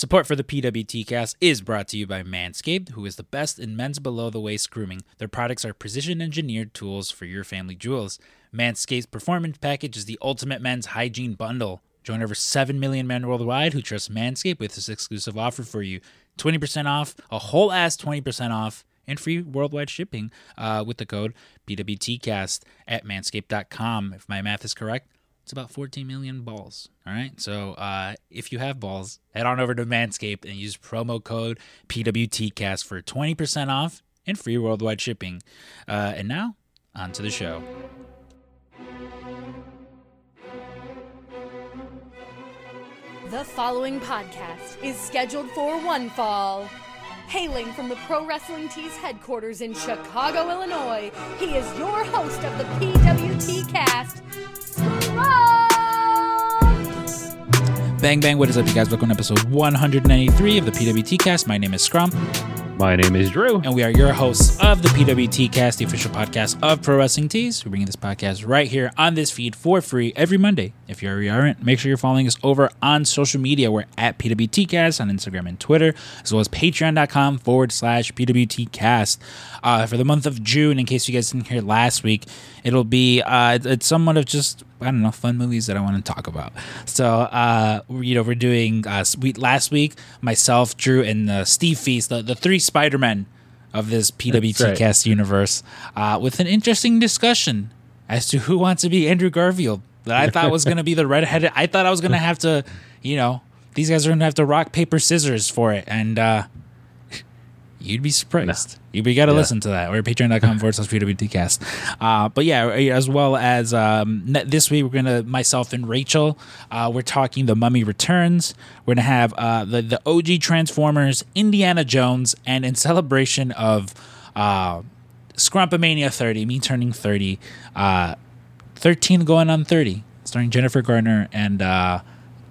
Support for the PWT cast is brought to you by Manscaped, who is the best in men's below the waist grooming. Their products are precision engineered tools for your family jewels. Manscaped's Performance Package is the ultimate men's hygiene bundle. Join over 7 million men worldwide who trust Manscaped with this exclusive offer for you 20% off, a whole ass 20% off, and free worldwide shipping uh, with the code PWTCast at manscaped.com. If my math is correct, it's about 14 million balls. All right. So uh, if you have balls, head on over to Manscaped and use promo code PWTCast for 20% off and free worldwide shipping. Uh, and now, on to the show. The following podcast is scheduled for one fall. Hailing from the Pro Wrestling Tees headquarters in Chicago, Illinois, he is your host of the PWT cast, Bang, bang. What is up, you guys? Welcome to episode 193 of the PWT cast. My name is Scrump. My name is Drew. And we are your hosts of the PWT Cast, the official podcast of Pro Wrestling Tees. We're bringing this podcast right here on this feed for free every Monday. If you already aren't, make sure you're following us over on social media. We're at PWT Cast on Instagram and Twitter, as well as patreon.com forward slash PWT Cast. Uh, for the month of June, in case you guys didn't hear last week, it'll be uh, it's somewhat of just I don't know fun movies that I want to talk about. So uh, you know we're doing uh, sweet last week myself, Drew, and uh, Steve Feast, the, the three Spider Men of this PWT right. cast universe, uh, with an interesting discussion as to who wants to be Andrew Garfield. That I thought was going to be the redheaded. I thought I was going to have to, you know, these guys are going to have to rock paper scissors for it, and uh, you'd be surprised. You, you got to Yeah. listen to that. We're at patreon.com forward slash PWTcast. Uh, but yeah, as well as um, this week, we're going to, myself and Rachel, uh, we're talking The Mummy Returns. We're going to have uh, the, the OG Transformers, Indiana Jones, and in celebration of uh, Scrumpamania 30, me turning 30, uh, 13 going on 30, starring Jennifer Garner and, uh,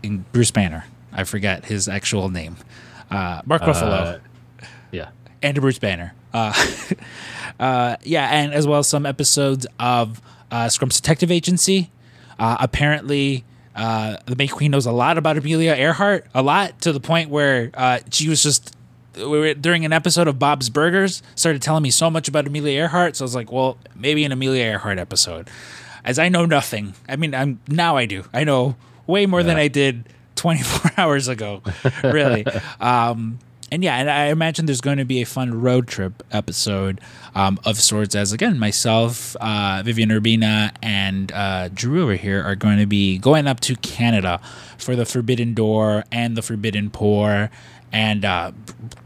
and Bruce Banner. I forget his actual name. Uh, Mark Ruffalo Yeah. and Bruce Banner. Uh, uh, yeah, and as well as some episodes of uh, Scrump's Detective Agency. Uh, apparently, uh, the May Queen knows a lot about Amelia Earhart, a lot to the point where uh, she was just we were during an episode of Bob's Burgers started telling me so much about Amelia Earhart. So I was like, well, maybe an Amelia Earhart episode, as I know nothing. I mean, I'm now I do. I know way more than I did 24 hours ago, really. um, and yeah, and I imagine there's going to be a fun road trip episode um, of sorts. As again, myself, uh, Vivian Urbina, and uh, Drew over here are going to be going up to Canada for the Forbidden Door and the Forbidden Pour, and uh,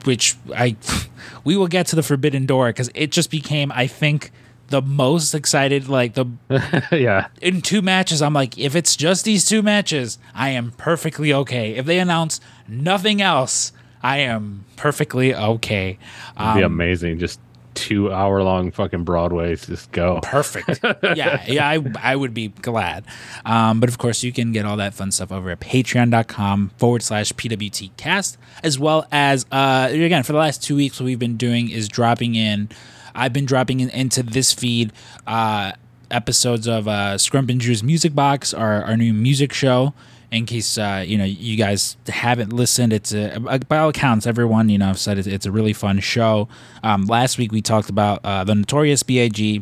which I we will get to the Forbidden Door because it just became, I think, the most excited. Like the yeah. in two matches, I'm like, if it's just these two matches, I am perfectly okay. If they announce nothing else, I am perfectly okay. It'd be Um, amazing. Just two hour long fucking Broadways. Just go. perfect. yeah, yeah, I, I would be glad. Um, but of course, you can get all that fun stuff over at patreon.com forward slash PWTcast, as well as, uh, again, for the last two weeks, what we've been doing is dropping in, I've been dropping in, into this feed, uh, episodes of uh, Scrump and Drew's Music Box, our, our new music show. In case uh, you know you guys haven't listened, it's a, by all accounts, everyone you know have said it's, a really fun show. Um, last week we talked about uh, the Notorious B.I.G.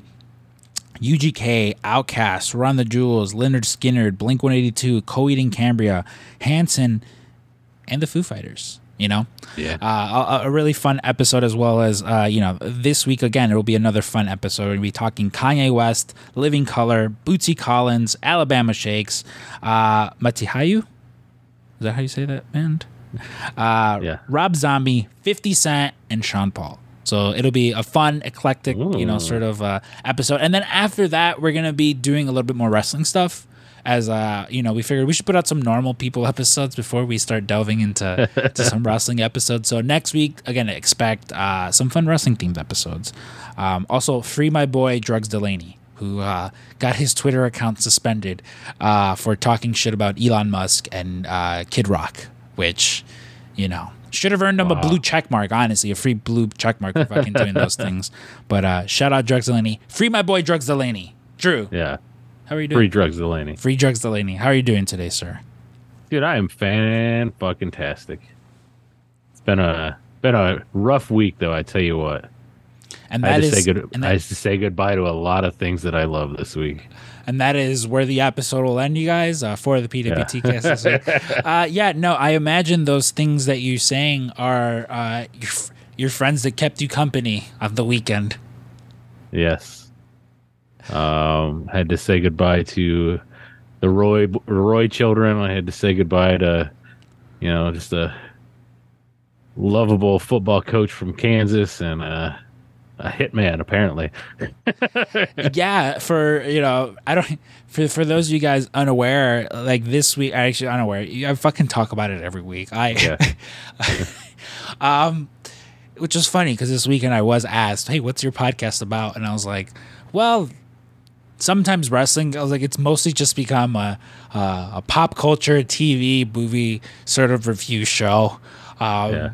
UGK, OutKast, Run the Jewels, Lynyrd Skynyrd, Blink 182, Coheed and Cambria, Hanson, and the Foo Fighters. You know, Yeah. uh, a, a really fun episode as well as uh, you know this week again it will be another fun episode. We'll be talking Kanye West, Living Colour, Bootsy Collins, Alabama Shakes, uh, Matisyahu. Is that how you say that band? Uh, Yeah. Rob Zombie, Fifty Cent, and Sean Paul. So it'll be a fun, eclectic, you know, sort of uh, episode. And then after that, we're gonna be doing a little bit more wrestling stuff. As uh, you know, we figured we should put out some normal people episodes before we start delving into to some wrestling episodes. So next week, again, expect uh, some fun wrestling themed episodes. Um, also, free my boy Drugs Delaney, who uh, got his Twitter account suspended uh, for talking shit about Elon Musk and uh, Kid Rock, which you know should have earned him a blue check mark. Honestly, a free blue check mark for fucking doing those things. But uh, shout out Drugs Delaney, free my boy Drugs Delaney. Drew, Yeah. How are you doing? Free drugs, Delaney. Free Drugs Delaney. How are you doing today, sir? Dude, I am fan fucking tastic. It's been a been a rough week though. I tell you what. And I that had is say good. and I that, had to say goodbye to a lot of things that I love this week. and that is where the episode will end, you guys, uh, for the PWT cast. this week. uh, yeah, no, I imagine those things that you're saying are uh, your, your friends that kept you company on the weekend. Yes. Um, had to say goodbye to the Roy Roy children. I had to say goodbye to, you know, just a lovable football coach from Kansas and uh, a hitman apparently. yeah, for you know, I don't. For for those of you guys unaware, like this week, I actually unaware, I fucking talk about it every week. I, Yeah. um, which is funny because this weekend I was asked, "Hey, what's your podcast about?" And I was like, "Well." Sometimes wrestling, I was like, it's mostly just become a, a, a pop culture TV movie sort of review show. Um, Yeah.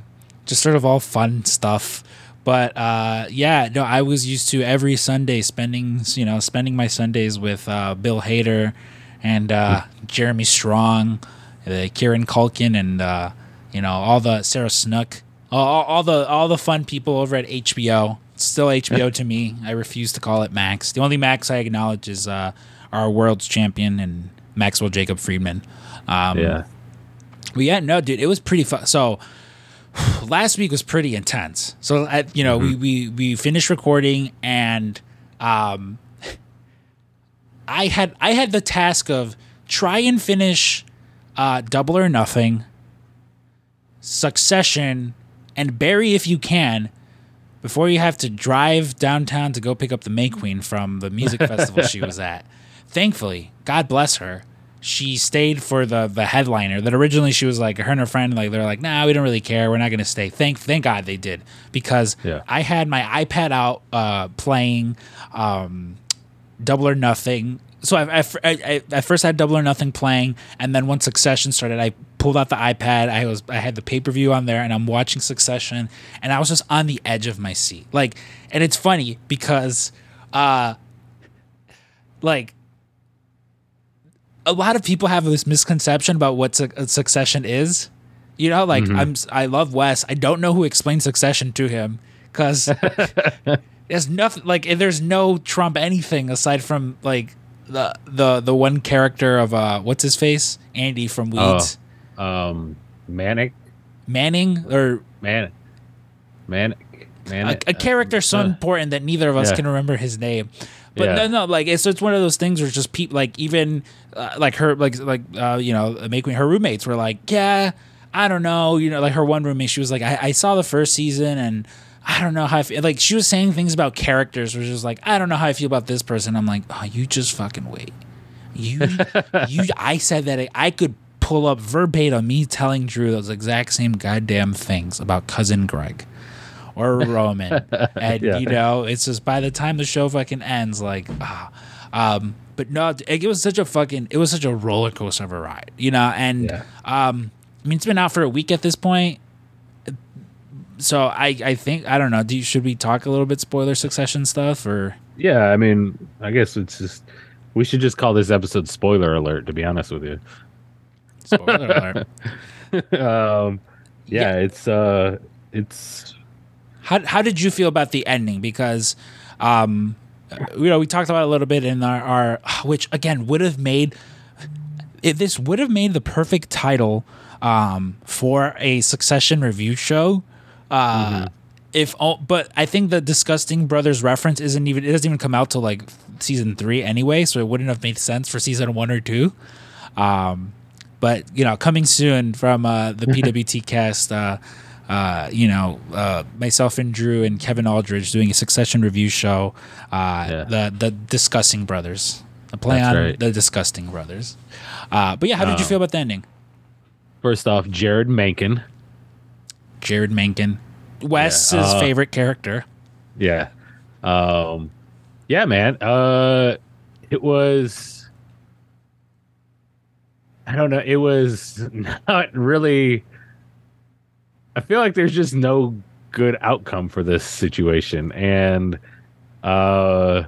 just sort of all fun stuff. But uh, yeah, no, I was used to every Sunday spending, you know, spending my Sundays with uh, Bill Hader and uh, Jeremy Strong, uh, Kieran Culkin, and uh, you know all the Sarah Snook, all, all the all the fun people over at HBO. Still HBO to me. I refuse to call it Max. The only Max I acknowledge is uh, our world's champion and Maxwell Jacob Friedman. Um, yeah. but yeah, no, dude, it was pretty fun. So last week was pretty intense. So at, you know, we, we we finished recording and um I had I had the task of try and finish uh double or nothing, succession, and Barry if you can before you have to drive downtown to go pick up the May Queen from the music festival she was at. Thankfully, God bless her, she stayed for the the headliner. That originally she was like her and her friend like they're like, nah, we don't really care. We're not gonna stay. Thank thank God they did because Yeah. I had my iPad out uh, playing um, Double or Nothing. So I, I, I, I first had Double or Nothing playing, and then when Succession started, I pulled out the iPad. I was I had the pay per view on there, and I'm watching Succession, and I was just on the edge of my seat. Like, and it's funny because, uh, like, a lot of people have this misconception about what su- uh, Succession is. You know, like I'm I love Wes. I don't know who explained Succession to him because there's nothing like there's no Trump anything aside from like the the the one character of uh what's his face Andy from Weeds Um, Manic, Manning or Manic, Manic, a, a character so uh, important that neither of us yeah. can remember his name. But Yeah. no, no, like it's it's one of those things where just people like even uh, like her like like uh, you know making her roommates were like yeah I don't know you know like her one roommate she was like I, I saw the first season and I don't know how I feel like she was saying things about characters which is like I don't know how I feel about this person I'm like oh you just fucking wait you you I said that I could pull up verbatim me telling Drew those exact same goddamn things about cousin Greg or Roman. and Yeah. you know, it's just by the time the show fucking ends, like, ah. Um, but no, it, it was such a fucking, it was such a roller coaster of a ride, you know. And Yeah. um, I mean, it's been out for a week at this point. So I, I think I don't know. Do you, should we talk a little bit spoiler succession stuff or Yeah, I mean, I guess it's just we should just call this episode spoiler alert. To be honest with you, spoiler alert? um, yeah, it's uh, it's How how did you feel about the ending? Because, um, you know, we talked about it a little bit in our, our which again would have made it, this would have made the perfect title um, for a Succession review show. Uh, If all, but I think the Disgusting Brothers reference isn't even it doesn't even come out till like season three anyway, so it wouldn't have made sense for season one or two. Um, but you know, coming soon from uh, the PWT cast, uh, uh, you know, uh, myself and Drew and Kevin Aldridge doing a Succession review show. Uh, Yeah. The the Disgusting Brothers, a play That's on right. the Disgusting Brothers. Uh, but yeah, how did you Oh. feel about the ending? first off Jeryd Mencken. Jeryd Mencken, Wes's Yeah, uh, favorite character. Yeah, um, yeah, man. Uh, it was. I don't know. It was not really. I feel like there's just no good outcome for this situation, and uh,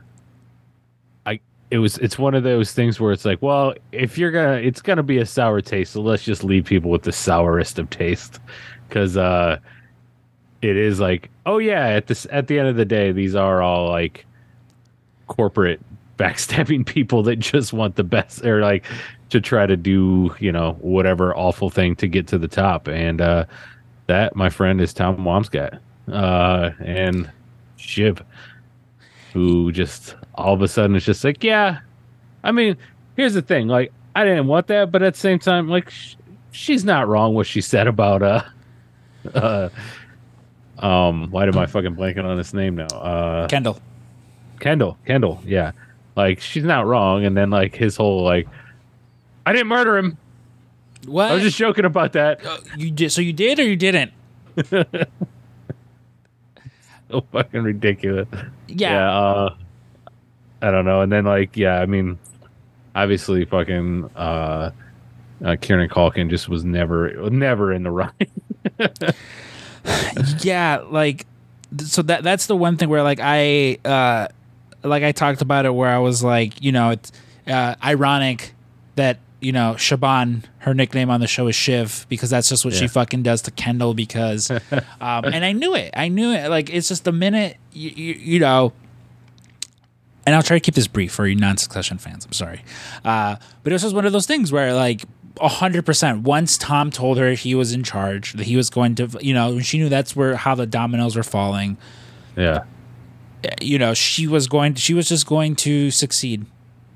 I it was it's one of those things where it's like, well, if you're gonna, it's gonna be a sour taste, so let's just leave people with the sourest of taste, because uh, it is like, oh yeah, at this at the end of the day, these are all like corporate backstabbing people that just want the best or like to try to do you know whatever awful thing to get to the top and uh that my friend is tom wambsgans uh and shiv who just all of a sudden is just like yeah i mean here's the thing like i didn't want that but at the same time like sh- she's not wrong what she said about uh uh um why am i fucking blanking on this name now uh Kendall. Kendall, Kendall, yeah. Like she's not wrong. And then like his whole like, I didn't murder him. What? I was just joking about that. Uh, you did so you did or you didn't? So fucking ridiculous. Yeah. uh, I don't know. And then like, yeah, I mean, obviously, fucking uh, uh Kieran Culkin just was never, never in the right. yeah like so that that's the one thing where like i uh like i talked about it where i was like you know it's uh ironic that you know siobhan her nickname on the show is shiv because that's just what she fucking does to kendall because um and i knew it i knew it like it's just the minute you, you, you know and I'll try to keep this brief for you non-succession fans. I'm sorry, uh, but it was just one of those things where, like, hundred percent. Once Tom told her he was in charge, that he was going to, you know, she knew that's where how the dominoes were falling. yeah. You know, she was going. she was just going to succeed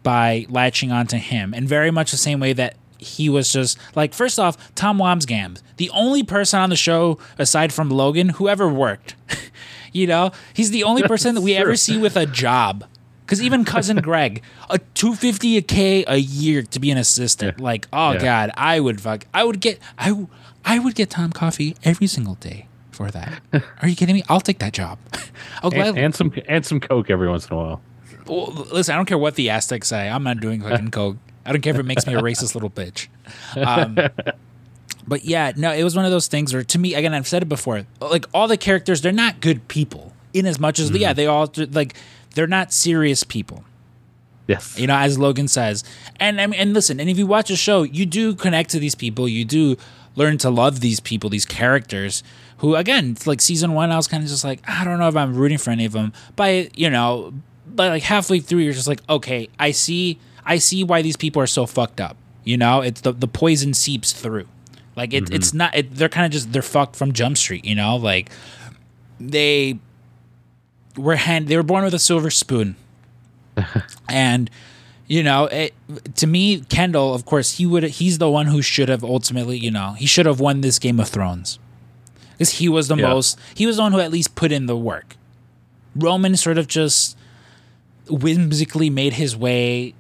by latching onto him, and very much the same way that he was just like. First off, Tom Wambsgans, the only person on the show aside from Logan who ever worked. you know, he's the only person that we ever see with a job. Because even cousin Greg, a two fifty a k a year to be an assistant, like oh Yeah. god, I would fuck, I would get, I, I would get Tom coffee every single day for that. Are you kidding me? I'll take that job. I'll And, gladly. and some and some coke every once in a while. Well, listen, I don't care what the Aztecs say. I'm not doing fucking coke. I don't care if it makes me a racist little bitch. Um, but yeah, no, it was one of those things where, to me, again, I've said it before. Like all the characters, they're not good people. In as much as yeah, they all like they're not serious people. Yes. You know, as Logan says. And I mean, and listen, and if you watch a show, you do connect to these people. You do learn to love these people, these characters. Who again, it's like season one, I was kind of just like, I don't know if I'm rooting for any of them. By you know, by like halfway through, you're just like, okay, I see, I see why these people are so fucked up. You know, it's the the poison seeps through. Like it, it's mm-hmm. not. It, they're kind of just they're fucked from Jump Street. You know, like they were hand. They were born with a silver spoon and you know it, to me kendall of course he would he's the one who should have ultimately you know he should have won this game of thrones because he was the Yeah. most he was the one who at least put in the work roman sort of just whimsically made his way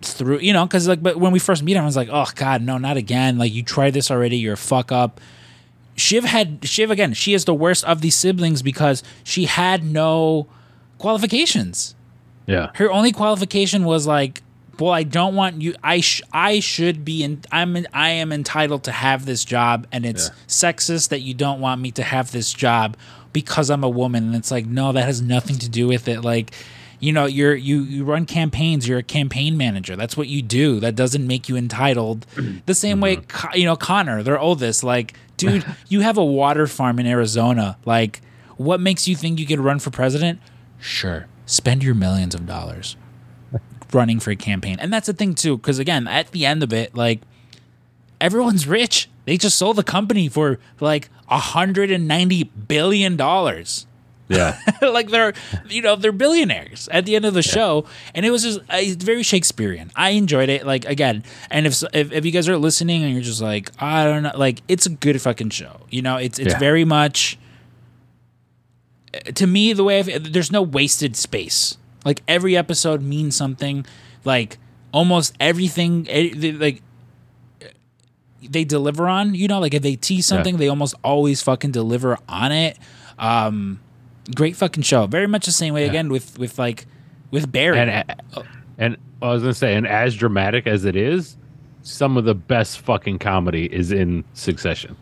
through you know because like but when we first meet him i was like oh god no not again. Like you tried this already you're a fuck up. Shiv had shiv again she is the worst of these siblings because she had no qualifications. Yeah. her only qualification was like well i don't want you i sh- i should be in i'm in, i am entitled to have this job and it's Yeah. sexist that you don't want me to have this job because i'm a woman. And it's like no that has nothing to do with it. Like you know you're you you run campaigns you're a campaign manager. That's what you do. That doesn't make you entitled. The same way mm-hmm. Co- you know connor their oldest like dude you have a water farm in arizona. Like what makes you think you could run for president? Sure spend your millions of dollars running for a campaign. And that's the thing too because again at the end of it like everyone's rich. They just sold the company for like 190 billion dollars Yeah. like they're you know they're billionaires at the end of the show. And it was just uh, very shakespearean. I enjoyed it. Like again and if, if if you guys are listening and you're just like i don't know like it's a good fucking show. You know it's it's Yeah. very much to me the way I've, there's no wasted space. Like every episode means something. Like almost everything eh, like they deliver on you know like if they tease something they almost always fucking deliver on it. Um great fucking show. Very much the same way again with with like with barry. And oh. and I was gonna say, and as dramatic as it is, some of the best fucking comedy is in Succession.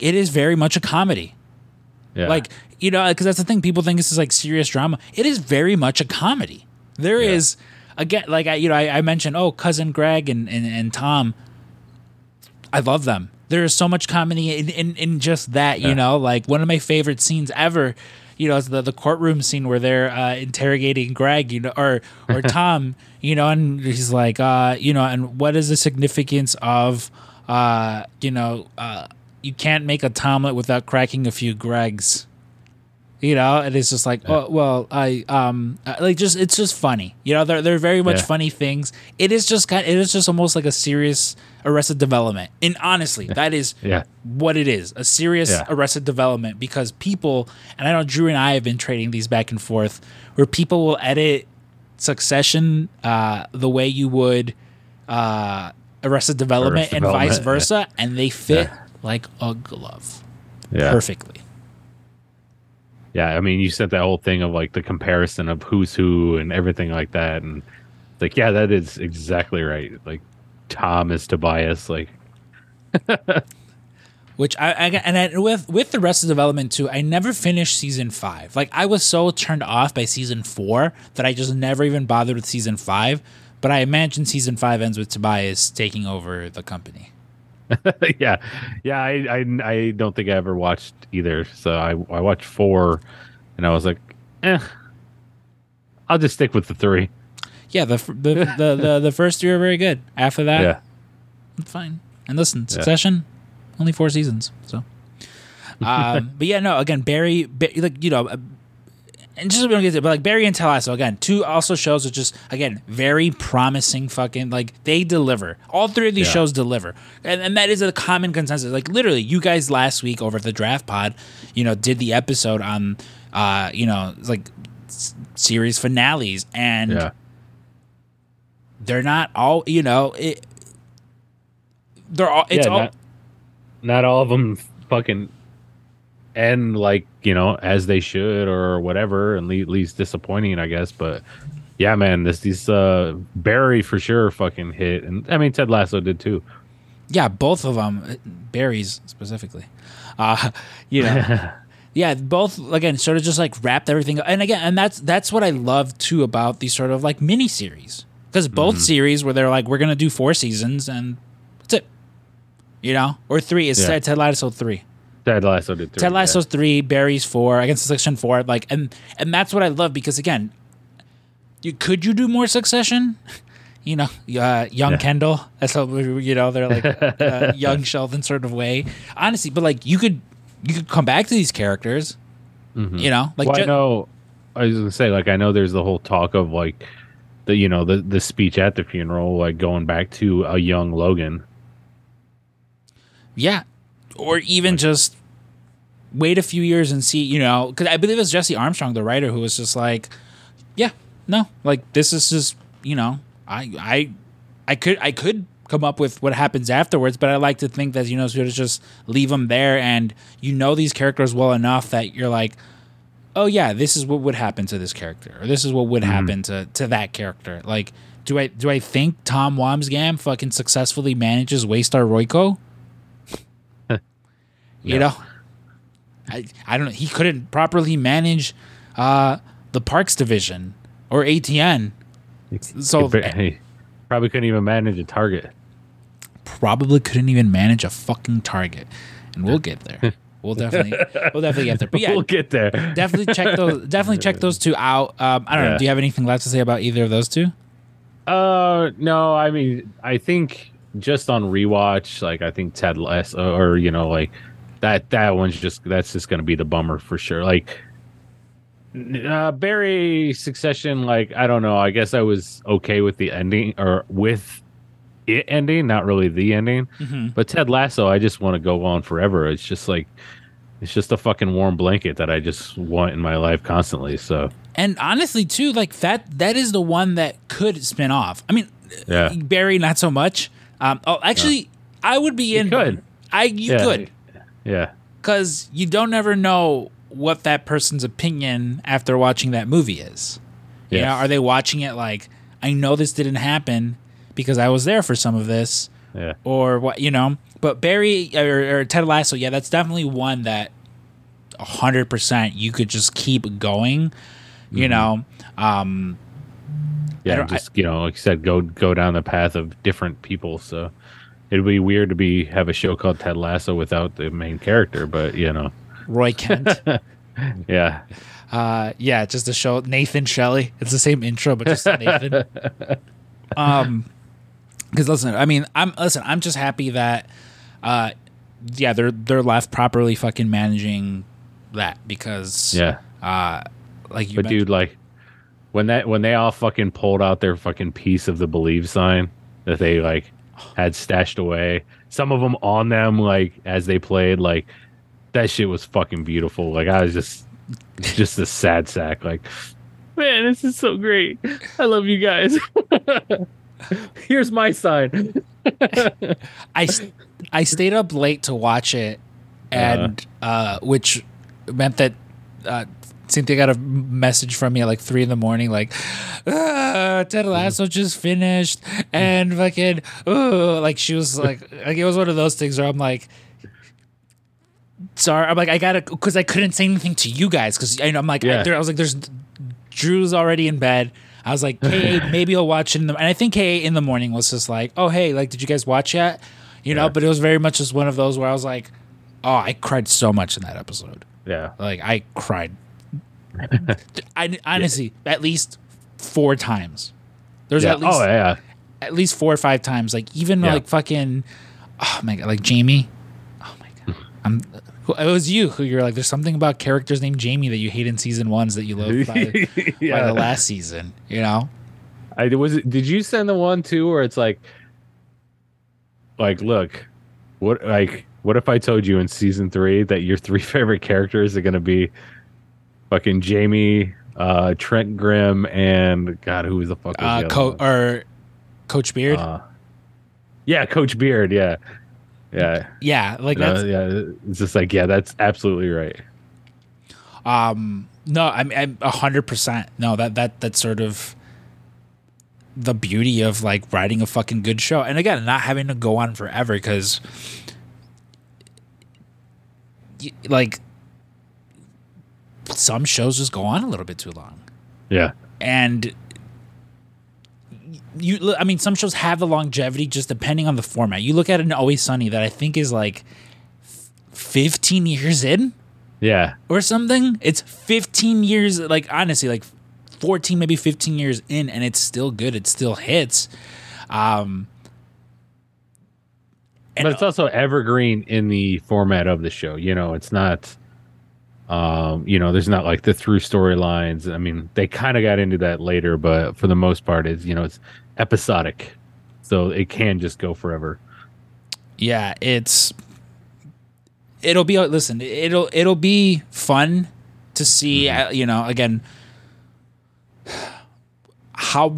it is very much a comedy. Yeah. like you know because that's the thing people think this is like serious drama. It is very much a comedy. There is Yeah. again like i you know i, I mentioned oh cousin greg and, and and tom. I love them. There is so much comedy in, in, in just that, you Yeah. know, like one of my favorite scenes ever, you know, is the, the courtroom scene where they're uh, interrogating Greg, you know, or, or Tom, you know, and he's like, uh, you know, and what is the significance of, uh, you know, uh, you can't make a Tomlet without cracking a few Gregs you know and it's just like oh well i um like just it's just funny you know they're, they're very much Yeah. funny things it is just kind it is just almost like a serious arrested development and honestly that is Yeah. what it is a serious Yeah. arrested development because people and i know drew and i have been trading these back and forth where people will edit succession uh the way you would uh arrested development Arrested and vice Development, versa and they fit Yeah. like a glove Yeah. perfectly Yeah, I mean, you said that whole thing of like the comparison of who's who and everything like that, and like, yeah, that is exactly right. Like Tom is Tobias, like which I, I and I, with with the rest of development too, I never finished season five. Like I was so turned off by season four that I just never even bothered with season five. But I imagine season five ends with Tobias taking over the company. yeah, yeah. I, I I don't think I ever watched either. So I I watched four, and I was like, eh, I'll just stick with the three. Yeah, the the the, the, the first three are very good. After that, Yeah, it's fine. And listen, Succession, only four seasons. So, um, but yeah, no. Again, Barry, Ba- like you know, uh, and just so we don't get to, but like Barry and Ted Lasso again, two also shows are just again very promising. Fucking like they deliver. All three of these Yeah. shows deliver, and and that is a common consensus. Like literally, you guys last week over at the Draft Pod, you know, did the episode on, uh, you know, like s- series finales and yeah, they're not all you know it they're all it's yeah. all not, not all of them fucking end like you know as they should or whatever, and le- least disappointing, I guess. But yeah, man, this these uh Barry for sure fucking hit, and I mean Ted Lasso did too. yeah both of them berries specifically uh you know yeah both again sort of just like wrapped everything up. and again and that's that's what i love too about these sort of like mini series because both series where they're like we're gonna do four seasons and that's it you know or three is Yeah. ted lasso three Ted Lasso did too. Ted yeah. Three, Barry's four, against Succession four. Like, and and that's what I love because again, you could you do more Succession? You know, uh, young Yeah. Kendall. That's how you know they're like uh, young Sheldon sort of way. Honestly, but like you could you could come back to these characters. You know, like well, I know. I was gonna say, like, I know there's the whole talk of like the you know the the speech at the funeral, like going back to a young Logan. yeah, or even just wait a few years and see. You know, because I believe it was Jesse Armstrong, the writer, who was just like, yeah, no, like this is just you know, I I I could I could come up with what happens afterwards, but I like to think that you know sort of just leave them there, and you know these characters well enough that you're like, oh yeah, this is what would happen to this character, or this is what would mm-hmm. happen to to that character. Like, do I do I think Tom Wambsgans fucking successfully manages Waystar Royco? You know, I I don't know. He couldn't properly manage uh, the Parks division or ATN. So He, he probably couldn't even manage a target. probably couldn't even manage a fucking target. And we'll get there. We'll definitely we'll definitely get there. But yeah, we'll get there. definitely check those definitely check those two out. Um, I don't know. Do you have anything left to say about either of those two? Uh, no, I mean, I think just on rewatch, like I think Ted Lasso, or you know, like that that one's just that's just gonna be the bummer for sure. Like uh, Barry Succession, like I don't know. I guess I was okay with the ending or with it ending, not really the ending. But Ted Lasso, I just want to go on forever. It's just like it's just a fucking warm blanket that I just want in my life constantly. So And honestly, too, like that that is the one that could spin off. I mean, yeah, Barry not so much. Um, oh, actually, I would be in. could. I you Yeah. could yeah, because you don't ever know what that person's opinion after watching that movie is. You know, are they watching it like I know this didn't happen because I was there for some of this, yeah. or what you know? But Barry or, or Ted Lasso, yeah, that's definitely one that hundred percent you could just keep going. You know, um, yeah, just you know, like you said, go go down the path of different people. So, it'd be weird to be have a show called Ted Lasso without the main character, but you know, Roy Kent. yeah, uh, yeah, just to show Nathan Shelley. It's the same intro, but just Nathan. um, because listen, I mean, I'm listen. I'm just happy that, uh, yeah, they're they're left properly fucking managing that because yeah. uh, like you But mentioned- dude, like when that when they all fucking pulled out their fucking piece of the believe sign that they like had stashed away, some of them on them like as they played, like that shit was fucking beautiful. Like I was just just a sad sack. Like, man, this is so great. I love you guys. Here's my sign. I I stayed up late to watch it, and uh, which meant that uh, Cynthia got a message from me at like three in the morning, like ah, Ted Lasso just finished, and fucking oh, like she was like, like it was one of those things where I'm like. Sorry, I'm like I gotta because I couldn't say anything to you guys because I'm like Yeah. I, there, I was like there's Drew's already in bed. I was like, K, maybe I'll watch it in the. And I think K in the morning was just like, oh hey, like did you guys watch yet? You know, Yeah. but it was very much just one of those where I was like, oh, I cried so much in that episode. Yeah. Like I cried. I honestly at least four times. There's yeah. at least oh yeah. at least four or five times. Like even Yeah. like fucking, oh my god, like Jamie. Oh my god, I'm. It was you who you're like. There's something about characters named Jamie that you hate in season ones that you love by, by the last season. You know. I was did you send the one too where it's like like look what like what if I told you in season 3 that your three favorite characters are going to be fucking Jamie uh Trent Crimm and god who was the fuck was Uh, the Co- or Coach Beard. Uh, yeah, Coach Beard, yeah. Yeah. yeah, like that's yeah, it's just like yeah, that's absolutely right. um no, I'm I'm a hundred percent no that that that's sort of the beauty of like writing a fucking good show, and again, not having to go on forever because like some shows just go on a little bit too long. Yeah. and you I mean some shows have the longevity just depending on the format you look at an always sunny that i think is like 15 years in Yeah. or something it's 15 years like honestly like 14 maybe 15 years in and it's still good it still hits um and but it's also evergreen in the format of the show. You know, it's not um, you know, there's not like the through storylines. I mean, they kind of got into that later, but for the most part it's, you know, it's episodic. So it can just go forever. yeah it's it'll be listen it'll it'll be fun to see uh, you know again how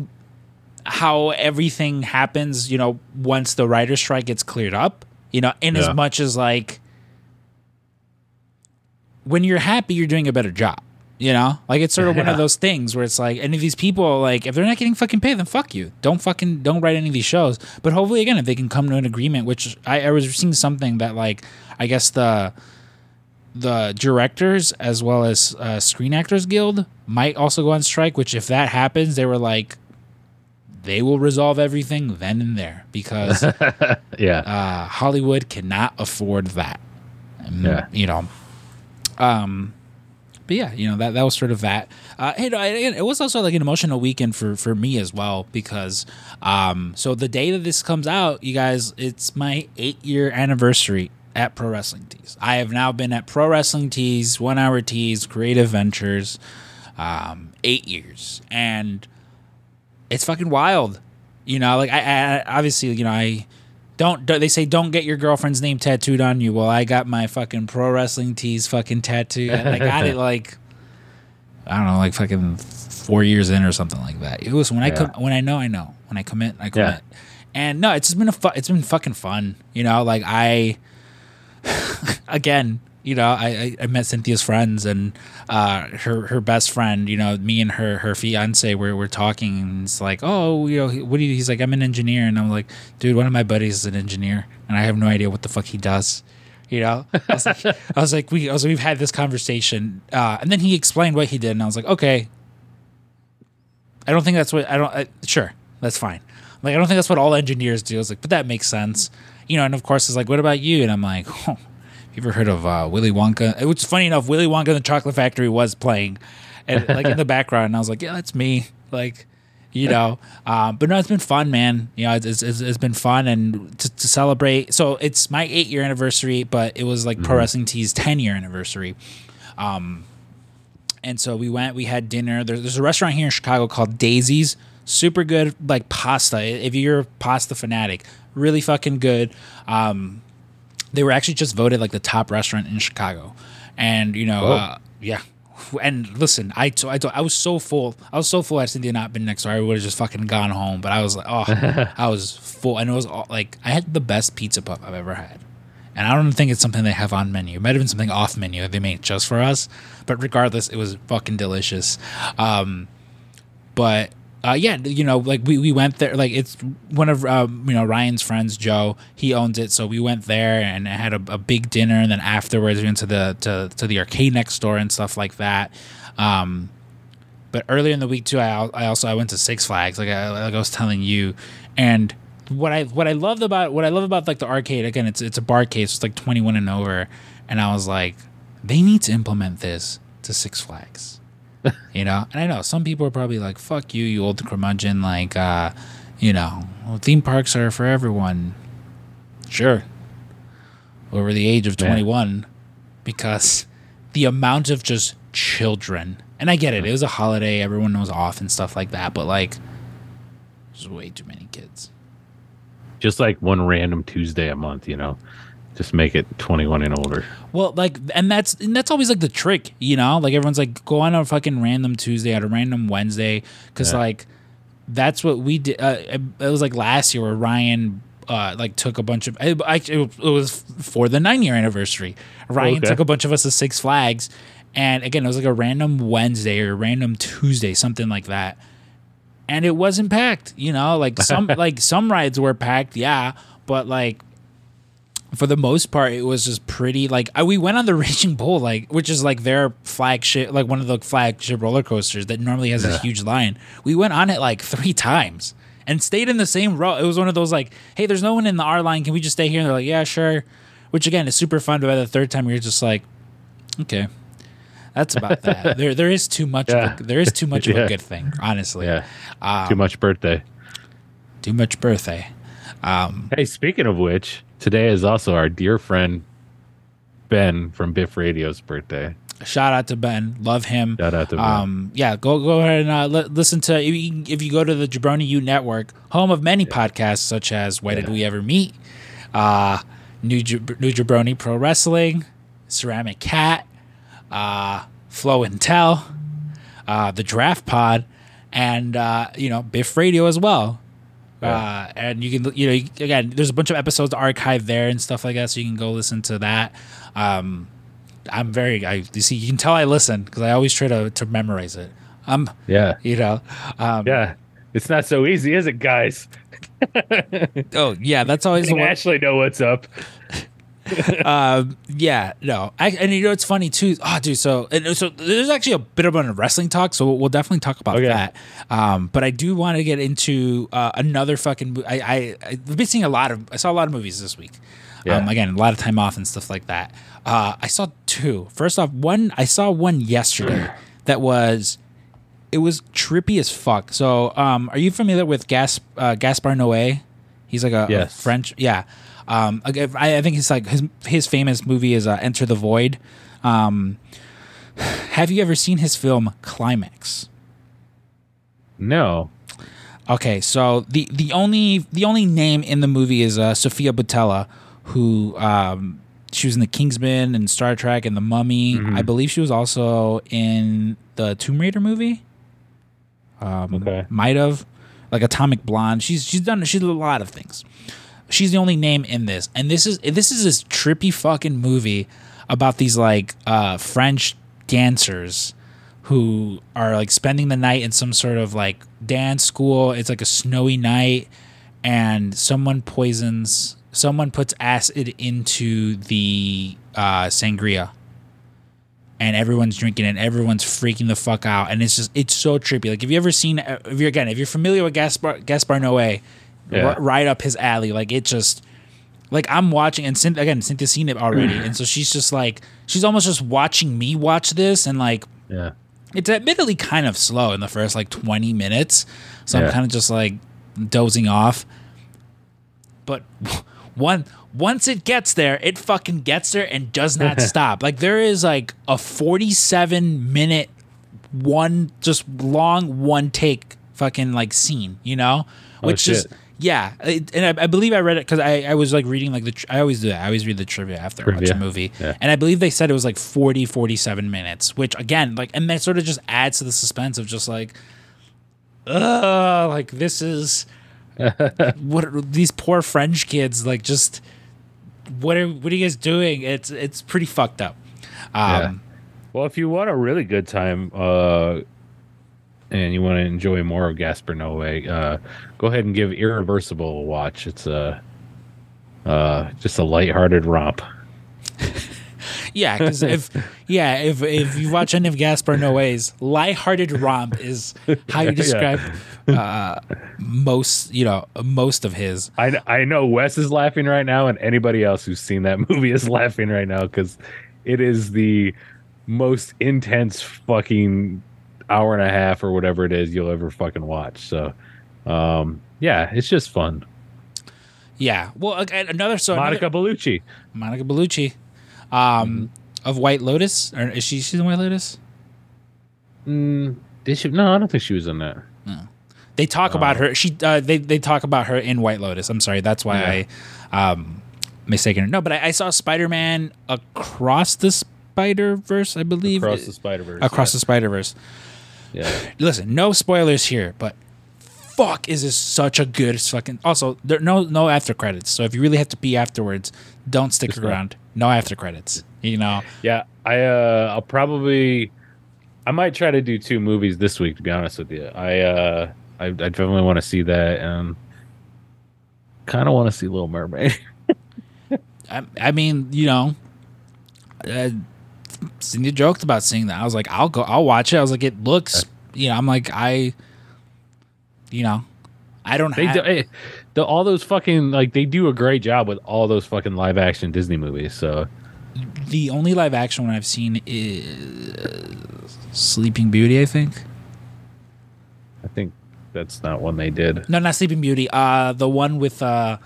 how everything happens you know once the writer strike gets cleared up you know in Yeah. as much as like when you're happy you're doing a better job you know like it's sort of one of those things where it's like any of these people like if they're not getting fucking paid then fuck you don't fucking don't write any of these shows but hopefully again if they can come to an agreement which i, I was seeing something that like i guess the the directors as well as uh, screen actors guild might also go on strike which if that happens they were like they will resolve everything then and there because Yeah. uh, Hollywood cannot afford that. Yeah. You know. Um but yeah, you know, that that was sort of that. Uh hey, no, it, it was also like an emotional weekend for for me as well because um so the day that this comes out, you guys, it's my 8-year anniversary at Pro Wrestling Tees. I have now been at Pro Wrestling Tees, 1 Hour Tees, Creative Ventures um 8 years. And it's fucking wild. You know, like I, I obviously, you know, I don't, don't they say don't get your girlfriend's name tattooed on you. Well, I got my fucking pro wrestling tees fucking tattoo. And I got it like I don't know, like fucking four years in or something like that. It was when I Yeah. come when I know I know. When I commit, I commit. Yeah. And no, it's just been a fu- it's been fucking fun. You know, like I again, you know, I, I, met Cynthia's friends and uh, her her best friend. You know, me and her her fiance were we're talking, and it's like, oh, you know, what do you? He's like, I'm an engineer, and I'm like, dude, one of my buddies is an engineer, and I have no idea what the fuck he does. You know, I was like, I was like, we, I was like, we've had this conversation, uh, and then he explained what he did, and I was like, okay, I don't think that's what I don't. I, sure, that's fine. Like I don't think that's what all engineers do. I was like, but that makes sense. you know, and of course it's like, what about you? And I'm like, oh, you ever heard of uh, Willy Wonka? It was funny enough. Willy Wonka and the Chocolate Factory was playing, and, like in the background. And I was like, yeah, that's me. Like, you know, um, but no, it's been fun, man. You know, it's, it's, it's been fun and to, to celebrate. So it's my eight year anniversary, but it was like Pro Wrestling Tees 10 year anniversary. Um, and so we went, we had dinner. There's, there's a restaurant here in Chicago called Daisy's. Super good, like pasta. If you're a pasta fanatic, really fucking good. Um, they were actually just voted like the top restaurant in Chicago. And, you know, uh, yeah. And listen, I, t- I, t- I was so full. I was so full. I was so full. I had Cindy not been next door. I would have just fucking gone home. But I was like, oh, I was full. And it was all, like, I had the best pizza puff I've ever had. And I don't think it's something they have on menu. It might have been something off menu that they made just for us. But regardless, it was fucking delicious. Um, but uh, yeah, you know, like we, we went there. Like it's one of um, you know Ryan's friends, Joe. He owns it, so we went there and had a, a big dinner, and then afterwards we went to the to, to the arcade next door and stuff like that. Um, but earlier in the week too, I, I also I went to Six Flags, like I, like I was telling you, and what I what I loved about what I love about like the arcade again, it's it's a bar case, it's like twenty one and over, and I was like, they need to implement this to Six Flags you know and i know some people are probably like fuck you you old curmudgeon like uh you know well, theme parks are for everyone sure over the age of Yeah. 21 because the amount of just children and i get it it was a holiday everyone was off and stuff like that but like there's way too many kids Just like one random Tuesday a month, you know. Just make it 21 and older. Well, like, and that's and that's always like the trick, you know. Like everyone's like, go on a fucking random Tuesday, at a random Wednesday, because Yeah. like that's what we did. Uh, it, it was like last year where Ryan uh like took a bunch of. It, actually, it was for the nine year anniversary. Ryan Okay. took a bunch of us to Six Flags, and again, it was like a random Wednesday or a random Tuesday, something like that. And it wasn't packed, you know. Like some like some rides were packed, yeah, but like for the most part, it was just pretty. Like I, we went on the Raging Bull, like which is like their flagship, like one of the flagship roller coasters that normally has a huge line. We went on it like three times and stayed in the same row. It was one of those like, hey, there's no one in the R line. Can we just stay here? And they're like, yeah, sure. Which again is super fun. But by the third time, you're just like, okay, that's about that. there, there is too much. Yeah. Of a, there is too much of a good thing, honestly. Yeah. Um, Too much birthday. Too much birthday. Um, Hey, speaking of which, today is also our dear friend Ben from Biff Radio's birthday. Shout out to Ben. Love him. Shout out to Ben. Um, yeah, go go ahead and uh, li- listen to if you, if you go to the Jabroni U Network, home of many podcasts such as Why Did We Ever Meet, uh, New Jab- New Jabroni Pro Wrestling, Ceramic Cat, uh, Flow and Tell, uh, the Draft Pod, and uh, you know Biff Radio as well. Uh, and you can, you know, you- again, there's a bunch of episodes archived there and stuff like that, so you can go listen to that. Um, I'm very, I you see, you can tell I listen because I always try to to memorize it. Um, yeah. you know, um, Yeah. It's not so easy, is it, guys? oh yeah, that's always one. actually know what's up. um, yeah, no, I, and you know it's funny too. Oh, dude, so and so there's actually a bit of a wrestling talk, so we'll definitely talk about Okay. that. Um, but I do want to get into uh, another fucking. I, I I've been seeing a lot of. I saw a lot of movies this week. Yeah. Um, again, a lot of time off and stuff like that. Uh, I saw two. First off, one I saw one yesterday that was it was trippy as fuck. So, um, are you familiar with Gas uh, Gaspar Noé? He's like a, a French, yeah. Um, I, I think it's like his his famous movie is uh, Enter the Void. Um, have you ever seen his film Climax? No. Okay, so the the only the only name in the movie is uh, Sofia Boutella, who um, she was in the Kingsman and Star Trek and the Mummy. I believe she was also in the Tomb Raider movie. Um, Okay. might have like Atomic Blonde. She's she's done she's done a lot of things. She's the only name in this, and this is this is this trippy fucking movie about these like uh, French dancers who are like spending the night in some sort of like dance school. It's like a snowy night, and someone poisons. Someone puts acid into the uh, sangria, and everyone's drinking and Everyone's freaking the fuck out, and it's just it's so trippy. Like if you ever seen, if you're again, if you're familiar with Gaspar Gaspar Noé, Yeah. r- right up his alley. Like it just like I'm watching, and Cynthia, again, Cynthia's seen it already, mm. and so she's just like, she's almost just watching me watch this, and like, Yeah. it's admittedly kind of slow in the first like 20 minutes, so I'm kind of just like dozing off. But one once it gets there, it fucking gets there and does not stop. Like there is like a 47 minute one just long one take fucking like scene, you know, Oh, which is shit. Yeah, it, and I, I believe I read it because I, I was like reading like the tr- I always do that. I always read the trivia after I watch a movie, Yeah. and I believe they said it was like 40, 47 minutes, which again, like, and that sort of just adds to the suspense of just like, ugh, like this is what these poor French kids like just what are what are you guys doing? It's it's pretty fucked up. Um, Well, if you want a really good time, uh, and you want to enjoy more of Gaspar Noé, uh, go ahead and give Irreversible a watch. It's a uh, just a lighthearted romp. Yeah, because if yeah, if if you watch any of Gaspar Noé's lighthearted romp is how you describe uh, most you know most of his. I I know Wes is laughing right now, and anybody else who's seen that movie is laughing right now because it is the most intense fucking hour and a half or whatever it is you'll ever fucking watch. So, um, yeah, it's just fun. Yeah, well, again, another so Monica another, Bellucci. Monica Bellucci, um, of White Lotus, or is she she's in White Lotus? Mm, did she? No, I don't think she was in that. They talk about Oh. her. She uh, they they talk about her in White Lotus. I'm sorry, that's why I um mistaken her. No, but I, I saw Spider Man across the Spider Verse. I believe Across the Spider Verse. across the Spider Verse. Yeah. Listen, no spoilers here, but fuck, is this such a good fucking. Also, there no no after credits. So if you really have to pee afterwards, don't stick Just around. No after credits. You know. Yeah, I uh I'll probably I might try to do two movies this week to be honest with you. I uh I, I definitely want to see that and kind of want to see Little Mermaid. I, I mean, you know, uh, Cindy joked about seeing that. I was like, I'll go, I'll watch it. I was like, it looks, you know, I'm like, I, you know, I don't they have, do, eh, the, all those fucking like they do a great job with all those fucking live action Disney movies. So the only live action one I've seen is Sleeping Beauty, I think. I think that's not one they did. No, not Sleeping Beauty. Uh, the one with uh,